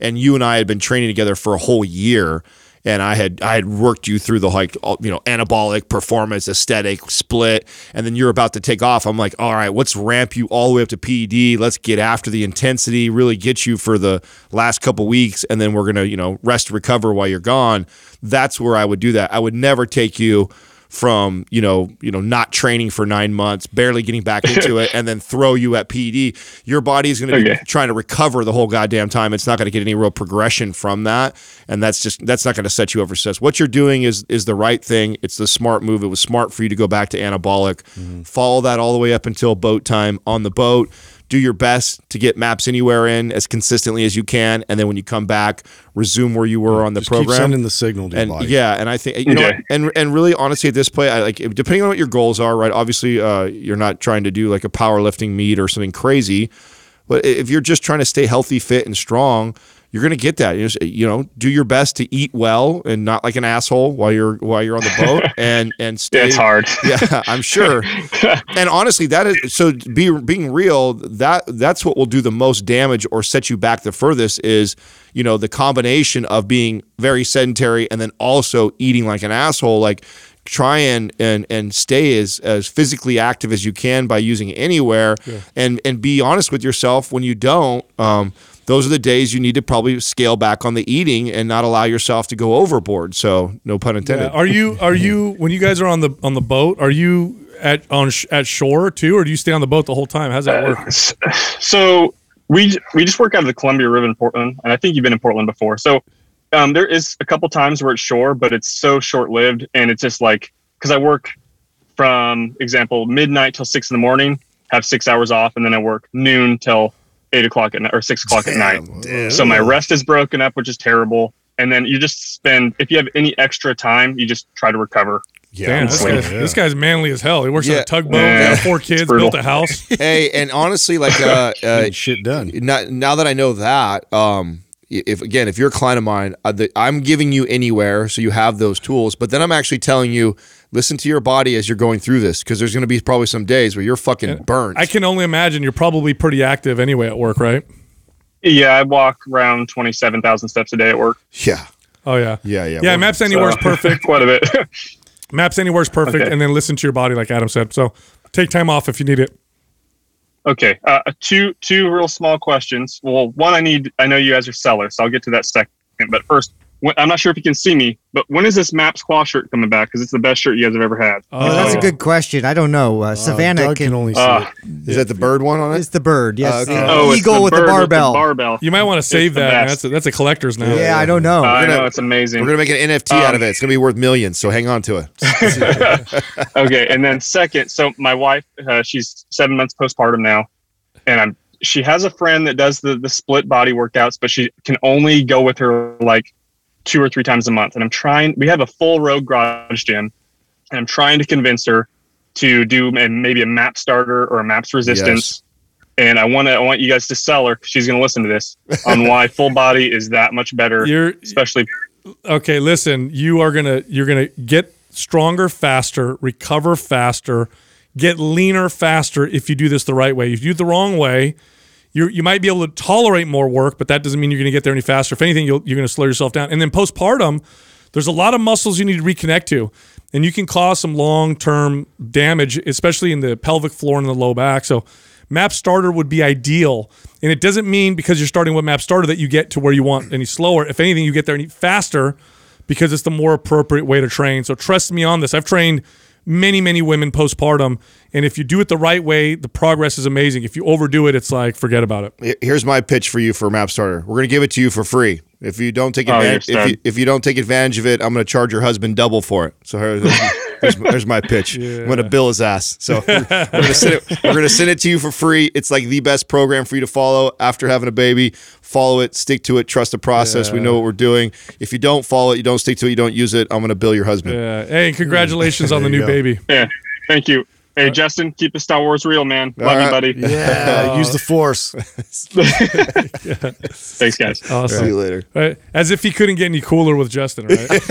and you and I had been training together for a whole year. And I had I had worked you through the like you know anabolic performance aesthetic split, and then you're about to take off. I'm like, all right, let's ramp you all the way up to PED. Let's get after the intensity, really get you for the last couple weeks, and then we're gonna you know rest recover while you're gone. That's where I would do that. I would never take you from you know you know not training for nine months, barely getting back *laughs* into it, and then throw you at PD. Your body is going to be trying to recover the whole goddamn time. It's not going to get any real progression from that, and that's just that's not going to set you up for success. What you're doing is is the right thing. It's the smart move. It was smart for you to go back to anabolic. Mm-hmm. Follow that all the way up until boat time on the boat. Do your best to get maps anywhere in as consistently as you can, and then when you come back, resume where you were on the Just program keep sending the signal to and body. yeah, and I think you know, Okay. what, and and really honestly, at this point, I like depending on what your goals are, right? Obviously, uh, you're not trying to do like a powerlifting meet or something crazy. But if you're just trying to stay healthy, fit, and strong, you're gonna get that. You, just, you know, do your best to eat well and not like an asshole while you're while you're on the boat, *laughs* and and stay. Yeah, it's hard. *laughs* Yeah, I'm sure. *laughs* and honestly, that is so. Be, being real, that that's what will do the most damage or set you back the furthest. Is you know the combination of being very sedentary and then also eating like an asshole. Like try and and and stay as as physically active as you can by using anywhere, and and be honest with yourself when you don't. Um, those are the days you need to probably scale back on the eating and not allow yourself to go overboard. So, no pun Yeah. intended. Are you are *laughs* you when you guys are on the on the boat? Are you at on sh- at shore too, or do you stay on the boat the whole time? How's that work? So we we just work out of the Columbia River in Portland, and I think you've been in Portland before. So um, there is a couple times where it's shore, but it's so short lived, and it's just like because I work from example midnight till six in the morning, have six hours off, and then I work noon till eight o'clock at night or six o'clock at night. So my rest is broken up, which is terrible. And then you just spend if you have any extra time, you just try to recover. Damn, this, Sweet. guy's, this guy's manly as hell. He works on Yeah. a tugboat, Yeah. got *laughs* four kids, built a house. *laughs* hey, and honestly, like *laughs* uh, uh, shit done. now, now that I know that, um, if again, if you're a client of mine, uh, I'm giving you anywhere, so you have those tools. But then I'm actually telling you, listen to your body as you're going through this, because there's going to be probably some days where you're fucking burnt. I can only imagine you're probably pretty active anyway at work, right? Yeah, I walk around twenty seven thousand steps a day at work. yeah, Oh yeah, yeah, yeah. yeah. Maps Anywhere's So, perfect. *laughs* Quite a bit. *laughs* Maps Anywhere's perfect, Okay. and then listen to your body, like Adam said. So take time off if you need it. Okay, uh, two two real small questions. Well, one I need. I know you guys are sellers, so I'll get to that second. But first, when, I'm not sure if you can see me, but when is this Map Squaw shirt coming back? Because it's the best shirt you guys have ever had. Oh, that's yeah. a good question. I don't know. Uh, Savannah Doug can, can only see Uh, it. is that the bird one on it? it? is the bird. Yes, okay. oh, it's eagle with the bird barbell. barbell. You might want to save that. That's a, that's a collector's now. yeah, I don't know. I gonna- know it's amazing. We're gonna make an NFT out of it. It's gonna be worth millions. So hang on to it. *laughs* okay, and then second, so my wife, uh, she's seven months postpartum now, and I'm she has a friend that does the the split body workouts, but she can only go with her like two or three times a month. And I'm trying. We have a full road garage gym, and I'm trying to convince her to do maybe a map starter or a maps resistance. And I want to, I want you guys to sell her. She's going to listen to this on *laughs* why full body is that much better, You're especially okay. Listen, you are gonna you're gonna get stronger faster, recover faster, get leaner faster if you do this the right way. If you do it the wrong way, you you might be able to tolerate more work, but that doesn't mean you're going to get there any faster. If anything, you'll, you're going to slow yourself down. And then postpartum, there's a lot of muscles you need to reconnect to, and you can cause some long term damage, especially in the pelvic floor and the low back. So. Map starter would be ideal. And it doesn't mean because you're starting with map starter that you get to where you want any slower. If anything, you get there any faster because it's the more appropriate way to train. So trust me on this. I've trained many, many women postpartum. And if you do it the right way, the progress is amazing. If you overdo it, it's like, forget about it. Here's my pitch for you for Map Starter. We're gonna give it to you for free. If you don't take Oh, advantage, if you, if you don't take advantage of it, I'm gonna charge your husband double for it. So here- there's, there's, *laughs* there's my pitch. I'm gonna bill his ass. So we're gonna send it. We're gonna send it to you for free. It's like the best program for you to follow after having a baby. Follow it, stick to it, trust the process. We know what we're doing. If you don't follow it, you don't stick to it, you don't use it. I'm gonna bill your husband. Yeah. Hey, congratulations on the new go. baby. yeah. Thank you. Hey, Justin, keep the Star Wars real, man. Love right. you, uh, buddy. *laughs* Yeah, use the force. *laughs* *laughs* Thanks, guys. Awesome. See you later. Right? As if he couldn't get any cooler with Justin, right? He's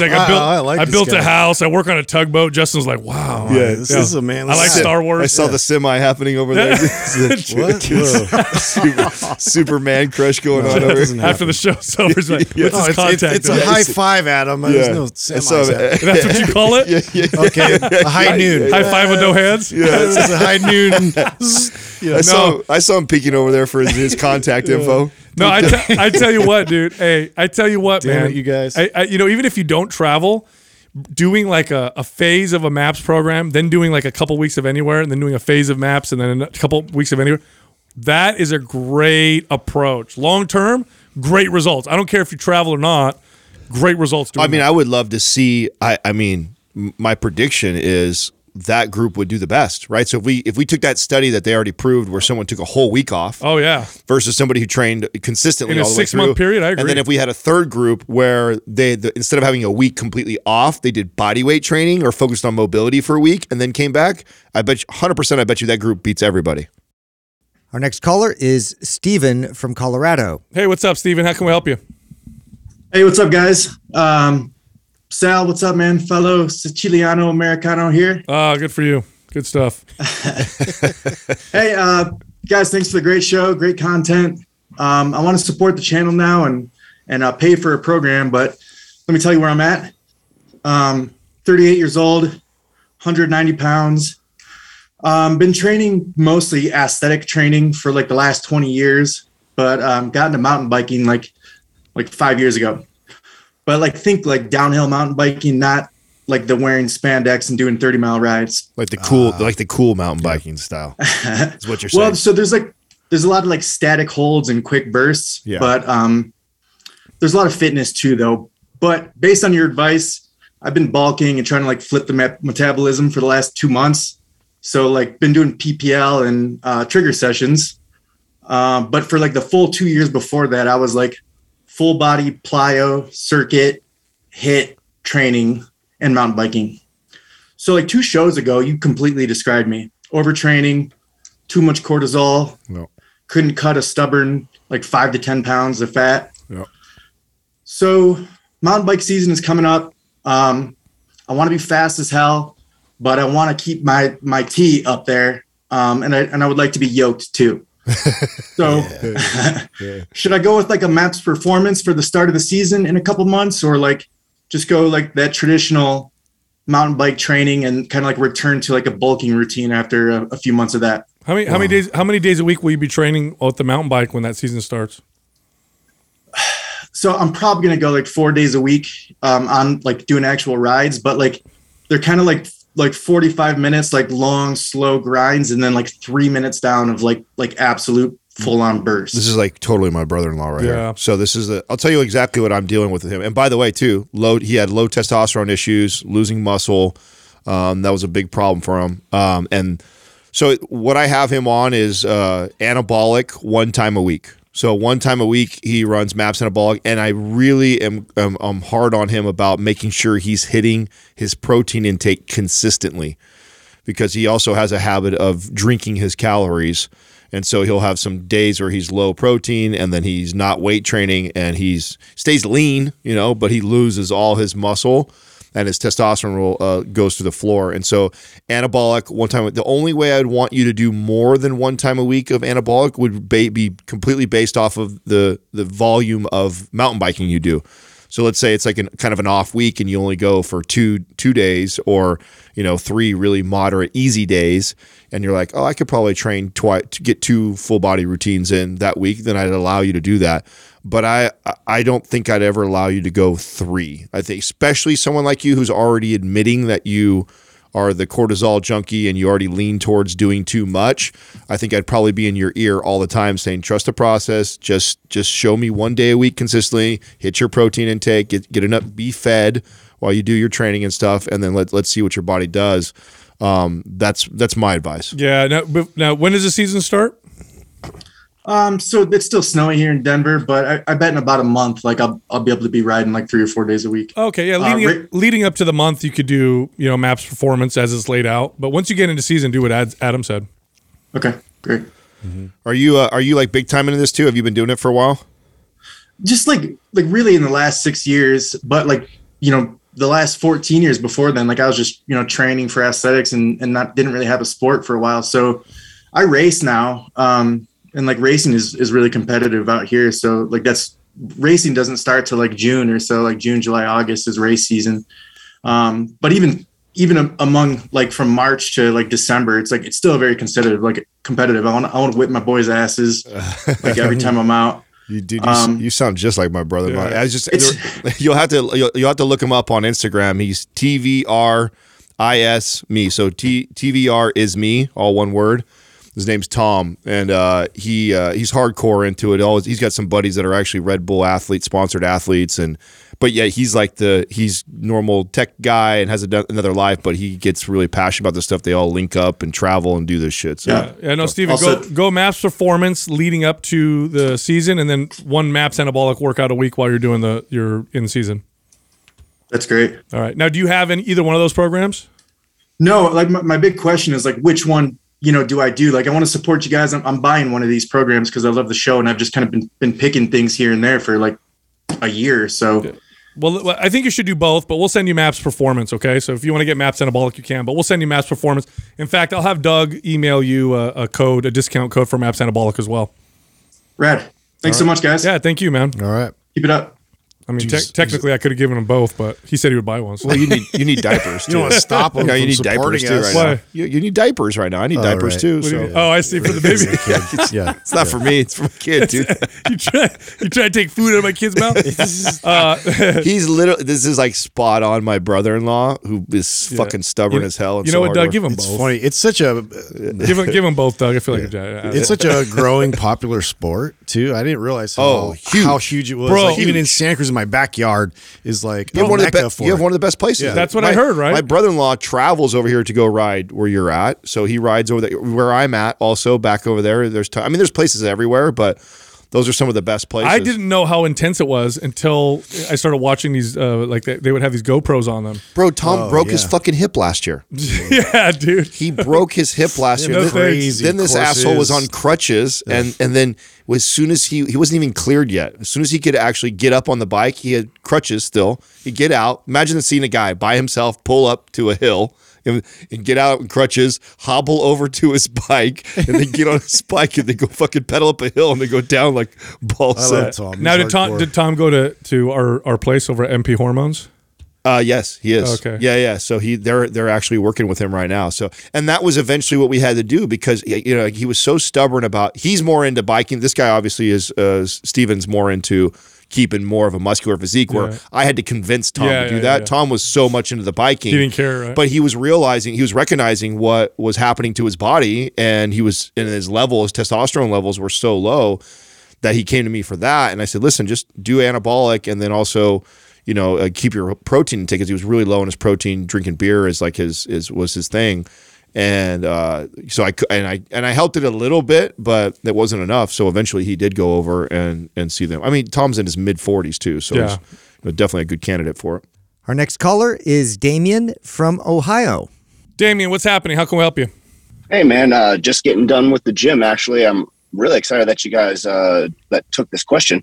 like, I Wow, built, I like I this built a house. I work on a tugboat. Justin's like, wow. Yeah, this is a man. I like Star Wars. I saw the semi happening over there. What? Super, Superman crush going on over doesn't. After the show's over, he's like, what's No, his it's, it's, contact? it's a high five, Adam. There's no I semis. saw Adam. it. That's what you call it? Yeah, yeah. Okay, a high noon. High five with no hands? Yeah, this is a high noon. *laughs* Yeah, I saw No. I saw him peeking over there for his, his contact info. No, I, tell you what, dude. Hey, I tell you what, Damn man. it, you guys. I, I, you know, even if you don't travel, doing like a, a phase of a maps program, then doing like a couple weeks of anywhere, and then doing a phase of maps, and then a couple weeks of anywhere, that is a great approach. Long term, great results. I don't care if you travel or not. Great results. Doing I mean, that. I would love to see. I I mean, my prediction is that group would do the best, right? So if we if we took that study that they already proved, where someone took a whole week off, oh yeah, versus somebody who trained consistently In a all the way six-month period, I agree. And then if we had a third group where they the, instead of having a week completely off, they did body weight training or focused on mobility for a week and then came back. I bet you 100%. I bet you that group beats everybody. Our next caller is Steven from Colorado. Hey, what's up, Steven? How can we help you? Hey, what's up, guys? Um, Sal, what's up, man? Fellow Siciliano Americano here. Ah, good for you. Good stuff. *laughs* *laughs* Hey, uh, guys, thanks for the great show, great content. Um, I want to support the channel now and and uh, pay for a program, but let me tell you where I'm at. Um, 38 years old, 190 pounds. Um, been training mostly aesthetic training for like the last 20 years, but um, got into mountain biking like like five years ago. But like think like downhill mountain biking, not like the wearing spandex and doing 30 mile rides. Like the cool, like the cool mountain biking style. *laughs* Is what you're saying. Well, so there's like there's a lot of like static holds and quick bursts, Yeah. but um, there's a lot of fitness too, though. But based on your advice, I've been bulking and trying to like flip the met- metabolism for the last two months. So like been doing PPL and uh, trigger sessions. Um, but for like the full two years before that, I was like full body plyo circuit hit training and mountain biking. So like two shows ago, you completely described me overtraining, too much cortisol, No. couldn't cut a stubborn like five to 10 pounds of fat. Yeah. So mountain bike season is coming up. Um, I want to be fast as hell, but I want to keep my, my T up there. Um, and I, and I would like to be yoked too. *laughs* So *laughs* should I go with like a maps performance for the start of the season in a couple months or like just go like that traditional mountain bike training and kind of like return to like a bulking routine after a, a few months of that? How many how many days how many days a week will you be training with the mountain bike when that season starts? so I'm probably gonna go like four days a week um, on like doing actual rides, but like they're kind of like like 45 minutes, like long, slow grinds, and then like three minutes down of like like absolute full on burst This is like totally my brother-in-law right Yeah. here. So this is the. I'll tell you exactly what I'm dealing with with him. And by the way, too, low. He had low testosterone issues, losing muscle. Um, that was a big problem for him. Um, and so what I have him on is uh, anabolic one time a week. So one time a week he runs maps anabolic, and I really am am hard on him about making sure he's hitting his protein intake consistently because he also has a habit of drinking his calories. And so he'll have some days where he's low protein and then he's not weight training and he's stays lean, you know, but he loses all his muscle and his testosterone will, uh, goes to the floor. And so anabolic one time, the only way I'd want you to do more than one time a week of anabolic would be completely based off of the, the volume of mountain biking you do. So let's say it's like an kind of an off week and you only go for two two days or you know three really moderate easy days and you're like, "Oh, I could probably train twice to get two full body routines in that week." Then I'd allow you to do that. But I I don't think I'd ever allow you to go 3. I think especially someone like you who's already admitting that you are the cortisol junkie and you already lean towards doing too much, I think I'd probably be in your ear all the time saying, trust the process. Just just show me one day a week consistently, hit your protein intake, get get enough be fed while you do your training and stuff, and then let let's see what your body does. Um, that's that's my advice. Yeah. Now, now when does the season start? Um, so it's still snowy here in Denver, but I, I bet in about a month, like I'll I'll be able to be riding like three or four days a week. Okay, yeah. Uh, Leading Rick- up, leading up to the month, you could do you know maps performance as it's laid out. But once you get into season, do what Ad- Adam said. Okay, great. Are you uh, are you like big time into this too? Have you been doing it for a while? Just like like really in the last six years, but like you know the last 14 years before then, like I was just you know training for aesthetics and and not didn't really have a sport for a while. So I race now, um, and like racing is is really competitive out here. So like that's racing doesn't start till like June or so, like June, July, August is race season. Um, but even even among like from March to like December, it's like it's still very competitive, like competitive. I want I want to whip my boys' asses *laughs* like every time I'm out. You dude, you, Um, you sound just like my brother. Yeah. I just It's- *laughs* you'll have to you'll, you'll have to look him up on Instagram. He's TVR IS me. So T TVR is me, all one word. His name's Tom, and uh, he uh, he's hardcore into it. Always, he's got some buddies that are actually Red Bull athletes, sponsored athletes, and but yeah, he's like the he's normal tech guy and has a, another life, but he gets really passionate about the stuff. They all link up and travel and do this shit. So Yeah. Yeah, no, Steven, Also- go go maps performance leading up to the season, and then one maps anabolic workout a week while you're doing the you're in season. That's great. All right. Now, do you have in either one of those programs? No, like my, my big question is like which one you know, do I do? Like, I want to support you guys. I'm, I'm buying one of these programs because I love the show, and I've just kind of been been picking things here and there for like a year. So Well, I think you should do both, but we'll send you Maps Performance, okay? So if you want to get Maps Anabolic, you can, but we'll send you Maps Performance. In fact, I'll have Doug email you a, a code, a discount code for Maps Anabolic as well. rad. Thanks so much, guys. Yeah, thank you, man. All right. Keep it up. I mean, te- technically, I could have given him both, but he said he would buy one. So. Well, you need you need *laughs* diapers. You don't want to stop them Yeah, from you need diapers supporting too us. right Why? now. You, you need diapers right now. I need Oh, diapers right. too. What do you So mean? Oh, I see for the baby. *laughs* yeah. it's not for me. It's for my *laughs* kid, dude. you try, you try to take food out of my kid's mouth. uh, He's literally. This is like spot on. My brother-in-law, who is fucking stubborn You- as hell. And you so know what, hard Doug? Give him It's both. funny. It's such a Give him, give him both, Doug. I feel like a it's such a growing popular sport too. I didn't realize how, Oh, huge. how huge it was. Bro. like even in Santa Cruz in my backyard is like You have, a one of the mecca be- for you have one of the best places. Yeah. That's what My- I heard, right? My brother-in-law travels over here to go ride where you're at, so he rides over there where I'm at. Also, back over there, there's t- I mean, there's places everywhere, but those are some of the best places. I didn't know how intense it was until I started watching these. Uh, like they, they would have these GoPros on them. Bro, Tom Oh, broke his fucking hip last year. *laughs* yeah, dude. He broke his hip last *laughs* year. no Then- then this Crazy asshole was on crutches, and and then as soon as he he wasn't even cleared yet. As soon as he could actually get up on the bike, he had crutches still. He'd get out. Imagine seeing a guy by himself pull up to a hill. And, and get out in crutches, hobble over to his bike, and then get on his *laughs* bike and they go fucking pedal up a hill and they go down like balls. I love set. Tom. He's Now did Tom hardcore. did Tom go to to our, our place over at MP Hormones? Uh, yes, he is. Okay. Yeah, yeah. So he they're they're actually working with him right now. So and that was eventually what we had to do because you know he was so stubborn about. He's more into biking. This guy obviously is. Uh, Steven's more into keeping more of a muscular physique. Where Yeah. I had to convince Tom Yeah, to do yeah, that. Tom was so much into the biking. He didn't care, right? But he was realizing he was recognizing what was happening to his body, and he was in his level. His testosterone levels were so low that he came to me for that. And I said, listen, just do anabolic and then also, you know, uh, keep your protein intake because he was really low on his protein. Drinking beer is like his is was his thing. And uh, so I and I and I helped it a little bit, but that wasn't enough. So eventually he did go over and and see them. I mean, Tom's in his mid forties too, so Yeah. he's definitely a good candidate for it. Our next caller is Damien from Ohio. Damien, what's happening? How can we help you? Hey man, uh, just getting done with the gym. Actually, I'm really excited that you guys uh, that took this question.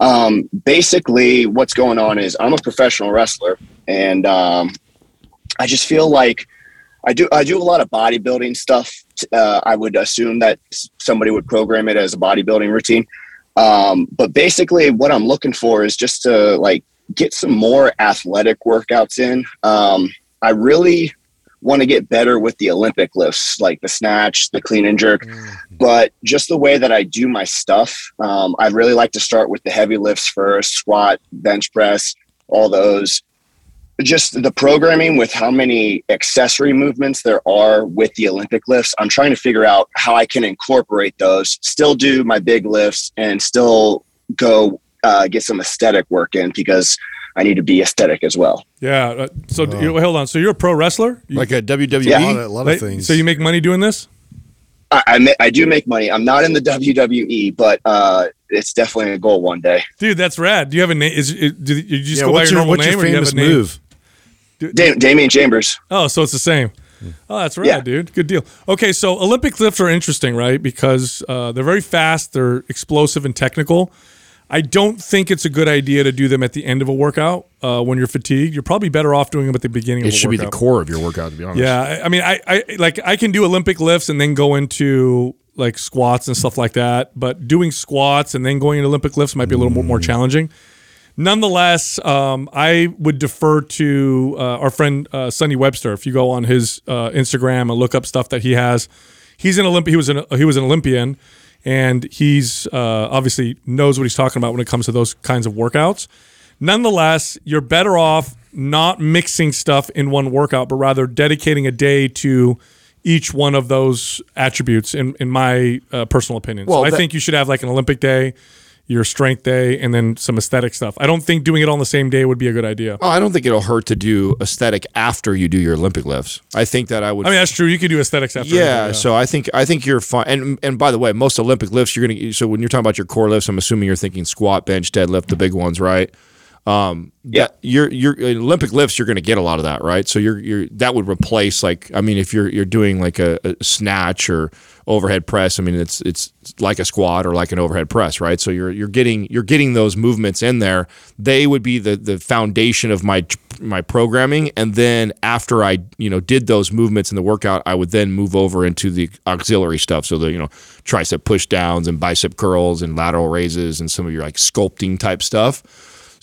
Um, basically, what's going on is I'm a professional wrestler, and um, I just feel like I do I do a lot of bodybuilding stuff. Uh, I would assume that somebody would program it as a bodybuilding routine. Um, but basically, what I'm looking for is just to like get some more athletic workouts in. Um, I really want to get better with the Olympic lifts, like the snatch, the clean and jerk. But just the way that I do my stuff, um, I'd really like to start with the heavy lifts first squat, bench press, all those. Just the programming with how many accessory movements there are with the Olympic lifts. I'm trying to figure out how I can incorporate those, still do my big lifts, and still go uh, get some aesthetic work in because I need to be aesthetic as well. Yeah. Uh, so you, hold on. So you're a pro wrestler? You- Like a WWE. Yeah. a lot of, a lot like- of things. So you make money doing this? I, I, ma- I do make money. I'm not in the WWE, but uh, it's definitely a goal one day. Dude, that's rad. Do you have a name? Is it, do you just yeah, go by what's your your, normal what's name your or do you have famous a name? move? Da- Damian Chambers. Oh, so it's the same. Oh, that's right, Yeah. dude. Good deal. Okay, so Olympic lifts are interesting, right? Because uh, they're very fast, they're explosive and technical. I don't think it's a good idea to do them at the end of a workout uh, when you're fatigued. You're probably better off doing them at the beginning of It a should be the core of your workout, to be honest. Yeah, I, I mean, I, I like I can do Olympic lifts and then go into like squats and stuff like that. But doing squats and then going into Olympic lifts might be a little more, more challenging. Nonetheless, um, I would defer to uh, our friend uh, Sonny Webster. If you go on his uh, Instagram and look up stuff that he has, he's an Olymp- He was an he was an Olympian, and he's uh, obviously knows what he's talking about when it comes to those kinds of workouts. Nonetheless, you're better off not mixing stuff in one workout, but rather dedicating a day to each one of those attributes. In in my uh, personal opinion, Well, so I that- think you should have like an Olympic day, your strength day, and then some aesthetic stuff. I don't think doing it on the same day would be a good idea. Oh, I don't think it'll hurt to do aesthetic after you do your Olympic lifts. I think that I would. I mean, that's true. You could do aesthetics after. yeah, anything, so I think I think you're fine. And and by the way, most Olympic lifts you're gonna. So when you're talking about your core lifts, I'm assuming you're thinking squat, bench, deadlift, the big ones, right? Um, Yeah. you're in Olympic lifts. You're going to get a lot of that, right? So you're you're that would replace like I mean, if you're you're doing like a, a snatch or overhead press, I mean, it's it's like a squat or like an overhead press, right? So you're you're getting you're getting those movements in there. They would be the the foundation of my my programming, and then after I you know did those movements in the workout, I would then move over into the auxiliary stuff. So the you know tricep push downs and bicep curls and lateral raises and some of your like sculpting type stuff.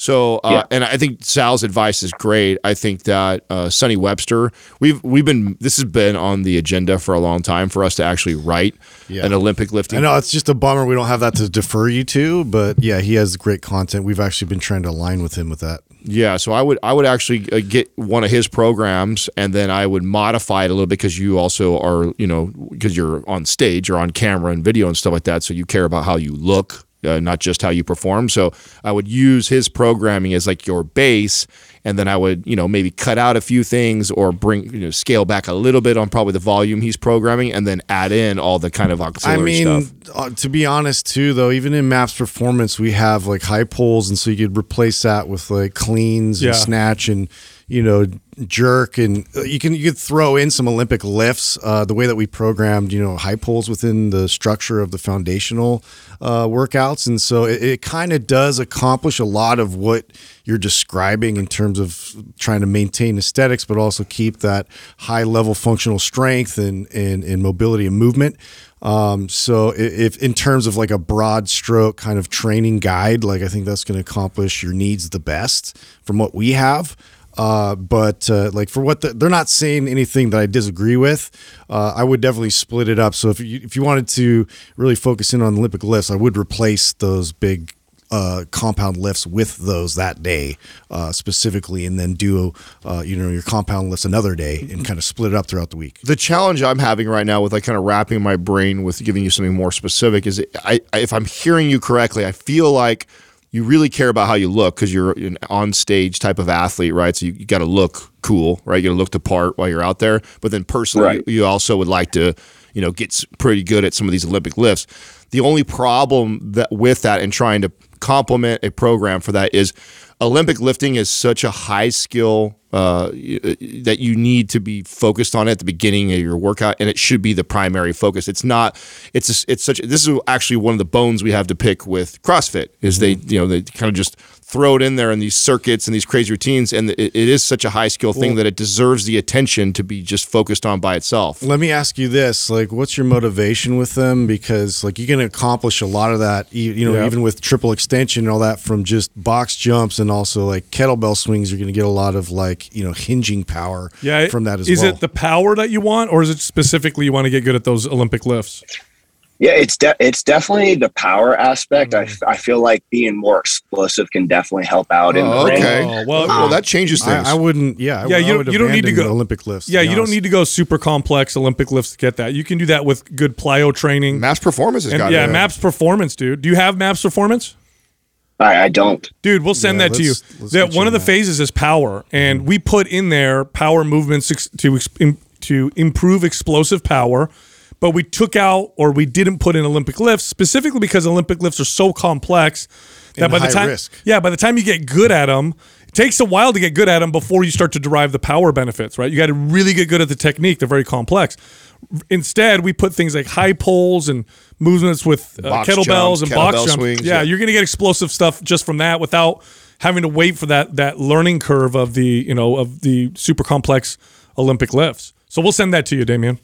So, uh, Yeah. and I think Sal's advice is great. I think that uh, Sonny Webster, we've we've been this has been on the agenda for a long time for us to actually write Yeah. an Olympic lifting. I know it's just a bummer we don't have that to defer you to, but yeah, he has great content. We've actually been trying to align with him with that. Yeah, so I would I would actually uh, get one of his programs and then I would modify it a little bit because you also are you know because you're on stage or on camera and video and stuff like that, so you care about how you look. Uh, not just how you perform. So I would use his programming as like your base, and then I would, you know, maybe cut out a few things or bring, you know, scale back a little bit on probably the volume he's programming, and then add in all the kind of I auxiliary mean, stuff. uh, to be honest, too, though, even in Maps Performance, we have like high pulls, and so you could replace that with like cleans Yeah. and snatch and you know jerk, and uh, you can you could throw in some Olympic lifts. Uh, the way that we programmed, you know, high pulls within the structure of the foundational uh, workouts, and so it, it kind of does accomplish a lot of what you're describing in terms of trying to maintain aesthetics, but also keep that high level functional strength and and, and mobility and movement. Um, so if in terms of like a broad stroke kind of training guide, like I think that's going to accomplish your needs the best from what we have. Uh, but uh, like for what the, they're not saying anything that I disagree with. Uh, I would definitely split it up. So if you if you wanted to really focus in on Olympic lifts, I would replace those big uh, compound lifts with those that day uh, specifically, and then do uh, you know your compound lifts another day and kind of split it up throughout the week. the challenge I'm having right now with like kind of wrapping my brain with giving you something more specific is I, I if I'm hearing you correctly, I feel like you really care about how you look because you're an on stage type of athlete, right? So you, you got to look cool, right? You got to look the part while you're out there. But then personally, Right. you, you also would like to, you know, get pretty good at some of these Olympic lifts. The only problem that with that and trying to complement a program for that is Olympic lifting is such a high skill uh, that you need to be focused on at the beginning of your workout, and it should be the primary focus. It's not. It's a, it's such. This is actually one of the bones we have to pick with CrossFit is they you know they kind of just throw it in there in these circuits and these crazy routines, and it, it is such a high skill thing that it deserves the attention to be just focused on by itself. Let me ask you this: like, what's your motivation with them? Because like you can accomplish a lot of that, e- you know, Yeah. even with triple extension and all that from just box jumps and also like kettlebell swings. You're going to get a lot of like you know hinging power Yeah, from that as is well. Is it the power that you want, or is it specifically you want to get good at those Olympic lifts? Yeah, it's de- it's definitely the power aspect. I, Mm-hmm. f- I feel like being more explosive can definitely help out in the Oh, ring. okay. Oh, well- well, that changes things. I, I wouldn't. Yeah, Yeah, I you- would you don't need to go- Olympic lifts. Yeah, you don't need to go super complex Olympic lifts to get that. You can do that with good plyo training. Maps Performance has and got yeah, it. Maps Performance, dude. Do you have Maps Performance? I, I don't. Dude, we'll send Yeah, that to you. let's- let's That one you of the that. phases is power, and we put in there power movements ex- to to improve explosive power. But we took out or we didn't put in Olympic lifts specifically because Olympic lifts are so complex that And by the time risk. yeah by the time you get good at them, it takes a while to get good at them before you start to derive the power benefits. Right? You got to really get good at the technique. They're very complex. Instead, we put things like high pulls and movements with uh, kettlebells jumps, and box jumps. swings, yeah, yeah. you're going to get explosive stuff just from that without having to wait for that that learning curve of the you know of the super complex Olympic lifts. So we'll send that to you, Damien.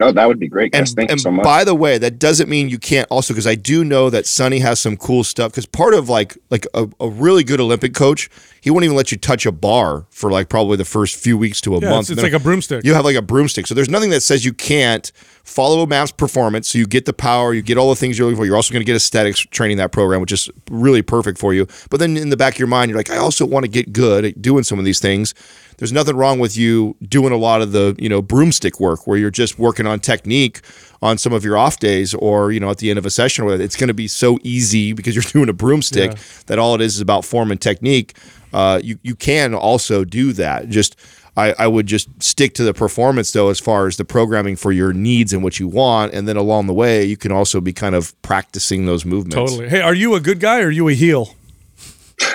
No, that would be great, guys. And, Thank and you so much. by the way, that doesn't mean you can't also because I do know that Sonny has some cool stuff. Because part of like like a, a really good Olympic coach, he won't even let you touch a bar for like probably the first few weeks to a Yeah, month. it's, it's like a broomstick. You have like a broomstick. So there's nothing that says you can't follow a MAPS performance. So you get the power, you get all the things you're looking for. You're also going to get aesthetics training that program, which is really perfect for you. But then in the back of your mind, you're like, I also want to get good at doing some of these things. There's nothing wrong with you doing a lot of the, you know, broomstick work where you're just working on technique on some of your off days or, you know, at the end of a session where it's going to be so easy *laughs* because you're doing a broomstick Yeah. that all it is is about form and technique. Uh, you, you can also do that. Just, I, I would just stick to the performance though, as far as the programming for your needs and what you want, and then along the way, you can also be kind of practicing those movements. Totally. Hey, are you a good guy or are you a heel? *laughs*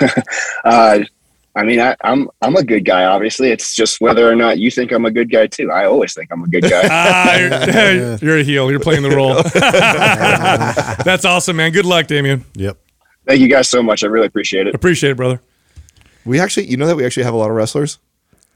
uh, I mean, I, I'm I'm a good guy. Obviously, it's just whether or not you think I'm a good guy too. I always think I'm a good guy. *laughs* Ah, you're, *laughs* you're a heel. You're playing the role. *laughs* That's awesome, man. Good luck, Damien. Yep. Thank you guys so much. I really appreciate it. Appreciate it, brother. We actually, you know that we actually have a lot of wrestlers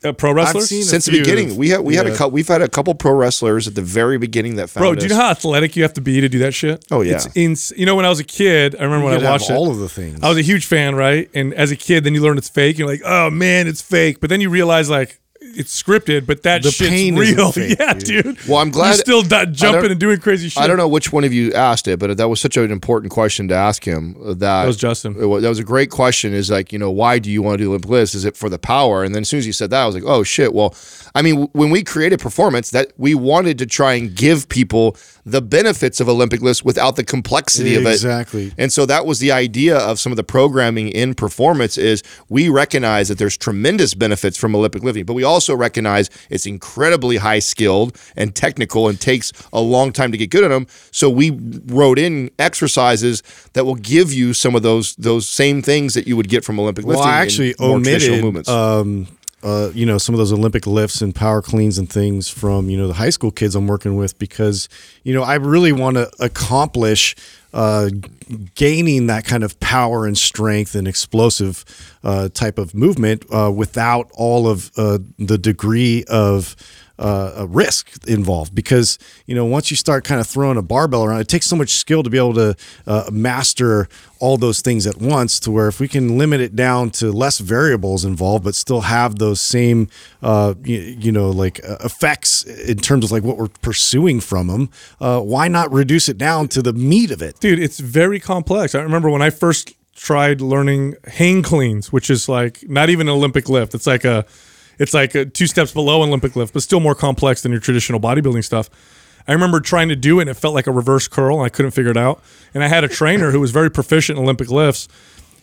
Uh, pro wrestlers? seen- since the few. beginning. We had we had a Yeah. couple. We've had a couple pro wrestlers at the very beginning that found Bro, us. do you know how athletic you have to be to do that shit? Oh, yeah. It's ins- you know, when I was a kid, I remember You when could I have watched all it. of the things. I was a huge fan, right? And as a kid, then you learn it's fake. You're like, oh man, it's fake. But then you realize like it's scripted, but that The shit's pain real. *laughs* fake, yeah, dude. dude. Well, I'm glad- you're still di- I jumping and doing crazy shit. I don't know which one of you asked it, but that was such an important question to ask him. uh, That, That was Justin. it wa- That was a great question. Is like, you know, why do you want to do Olympic lifts? Is it for the power? And then as soon as you said that, I was like, oh shit. Well, I mean, when we created performance, that we wanted to try and give people the benefits of Olympic lifts without the complexity of it. Exactly. And so that was the idea of some of the programming in performance is we recognize that there's tremendous benefits from Olympic lifting, but we also recognize it's incredibly high skilled and technical and takes a long time to get good at them. So we wrote in exercises that will give you some of those those same things that you would get from Olympic Well, lifting. I actually omitted, movements. um, uh, you know, some of those Olympic lifts and power cleans and things from you know the high school kids I'm working with because you know I really want to accomplish uh, gaining that kind of power and strength and explosive uh, type of movement uh, without all of uh, the degree of uh, a risk involved because you know once you start kind of throwing a barbell around it takes so much skill to be able to uh, master all those things at once to where if we can limit it down to less variables involved but still have those same uh, you, you know like uh, effects in terms of like what we're pursuing from them uh, why not reduce it down to the meat of it? Dude it's very complex. I remember when i first tried learning hang cleans which is like not even an olympic lift. It's like a it's like a two steps below an olympic lift but still more complex than your traditional bodybuilding stuff. I remember trying to do it and it felt like a reverse curl and i couldn't figure it out. And i had a trainer who was very proficient in olympic lifts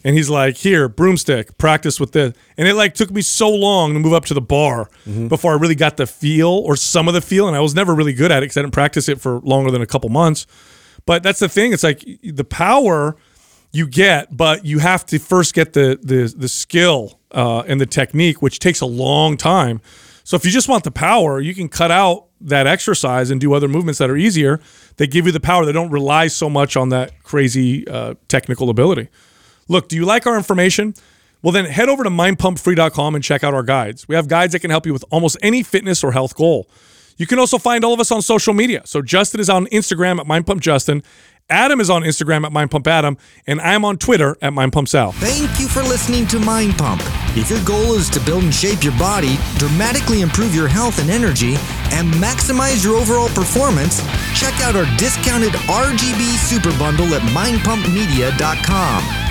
and he's like here broomstick practice with this. And it like took me so long to move up to the bar mm-hmm. before i really got the feel or some of the feel and i was never really good at it because i didn't practice it for longer than a couple months. But that's the thing. It's like the power you get, but you have to first get the the the skill uh, and the technique, which takes a long time. So if you just want the power, you can cut out that exercise and do other movements that are easier. They give you the power. They don't rely so much on that crazy uh, technical ability. Look, do you like our information? Well, then head over to mindpumpfree.com and check out our guides. We have guides that can help you with almost any fitness or health goal. You can also find all of us on social media. So Justin is on Instagram at mindpumpjustin. Adam is on Instagram at mindpumpadam, and I'm on Twitter at Mind Pump mindpumpsal. Thank you for listening to Mind Pump. If your goal is to build and shape your body, dramatically improve your health and energy, and maximize your overall performance, check out our discounted RGB Super Bundle at mindpumpmedia.com.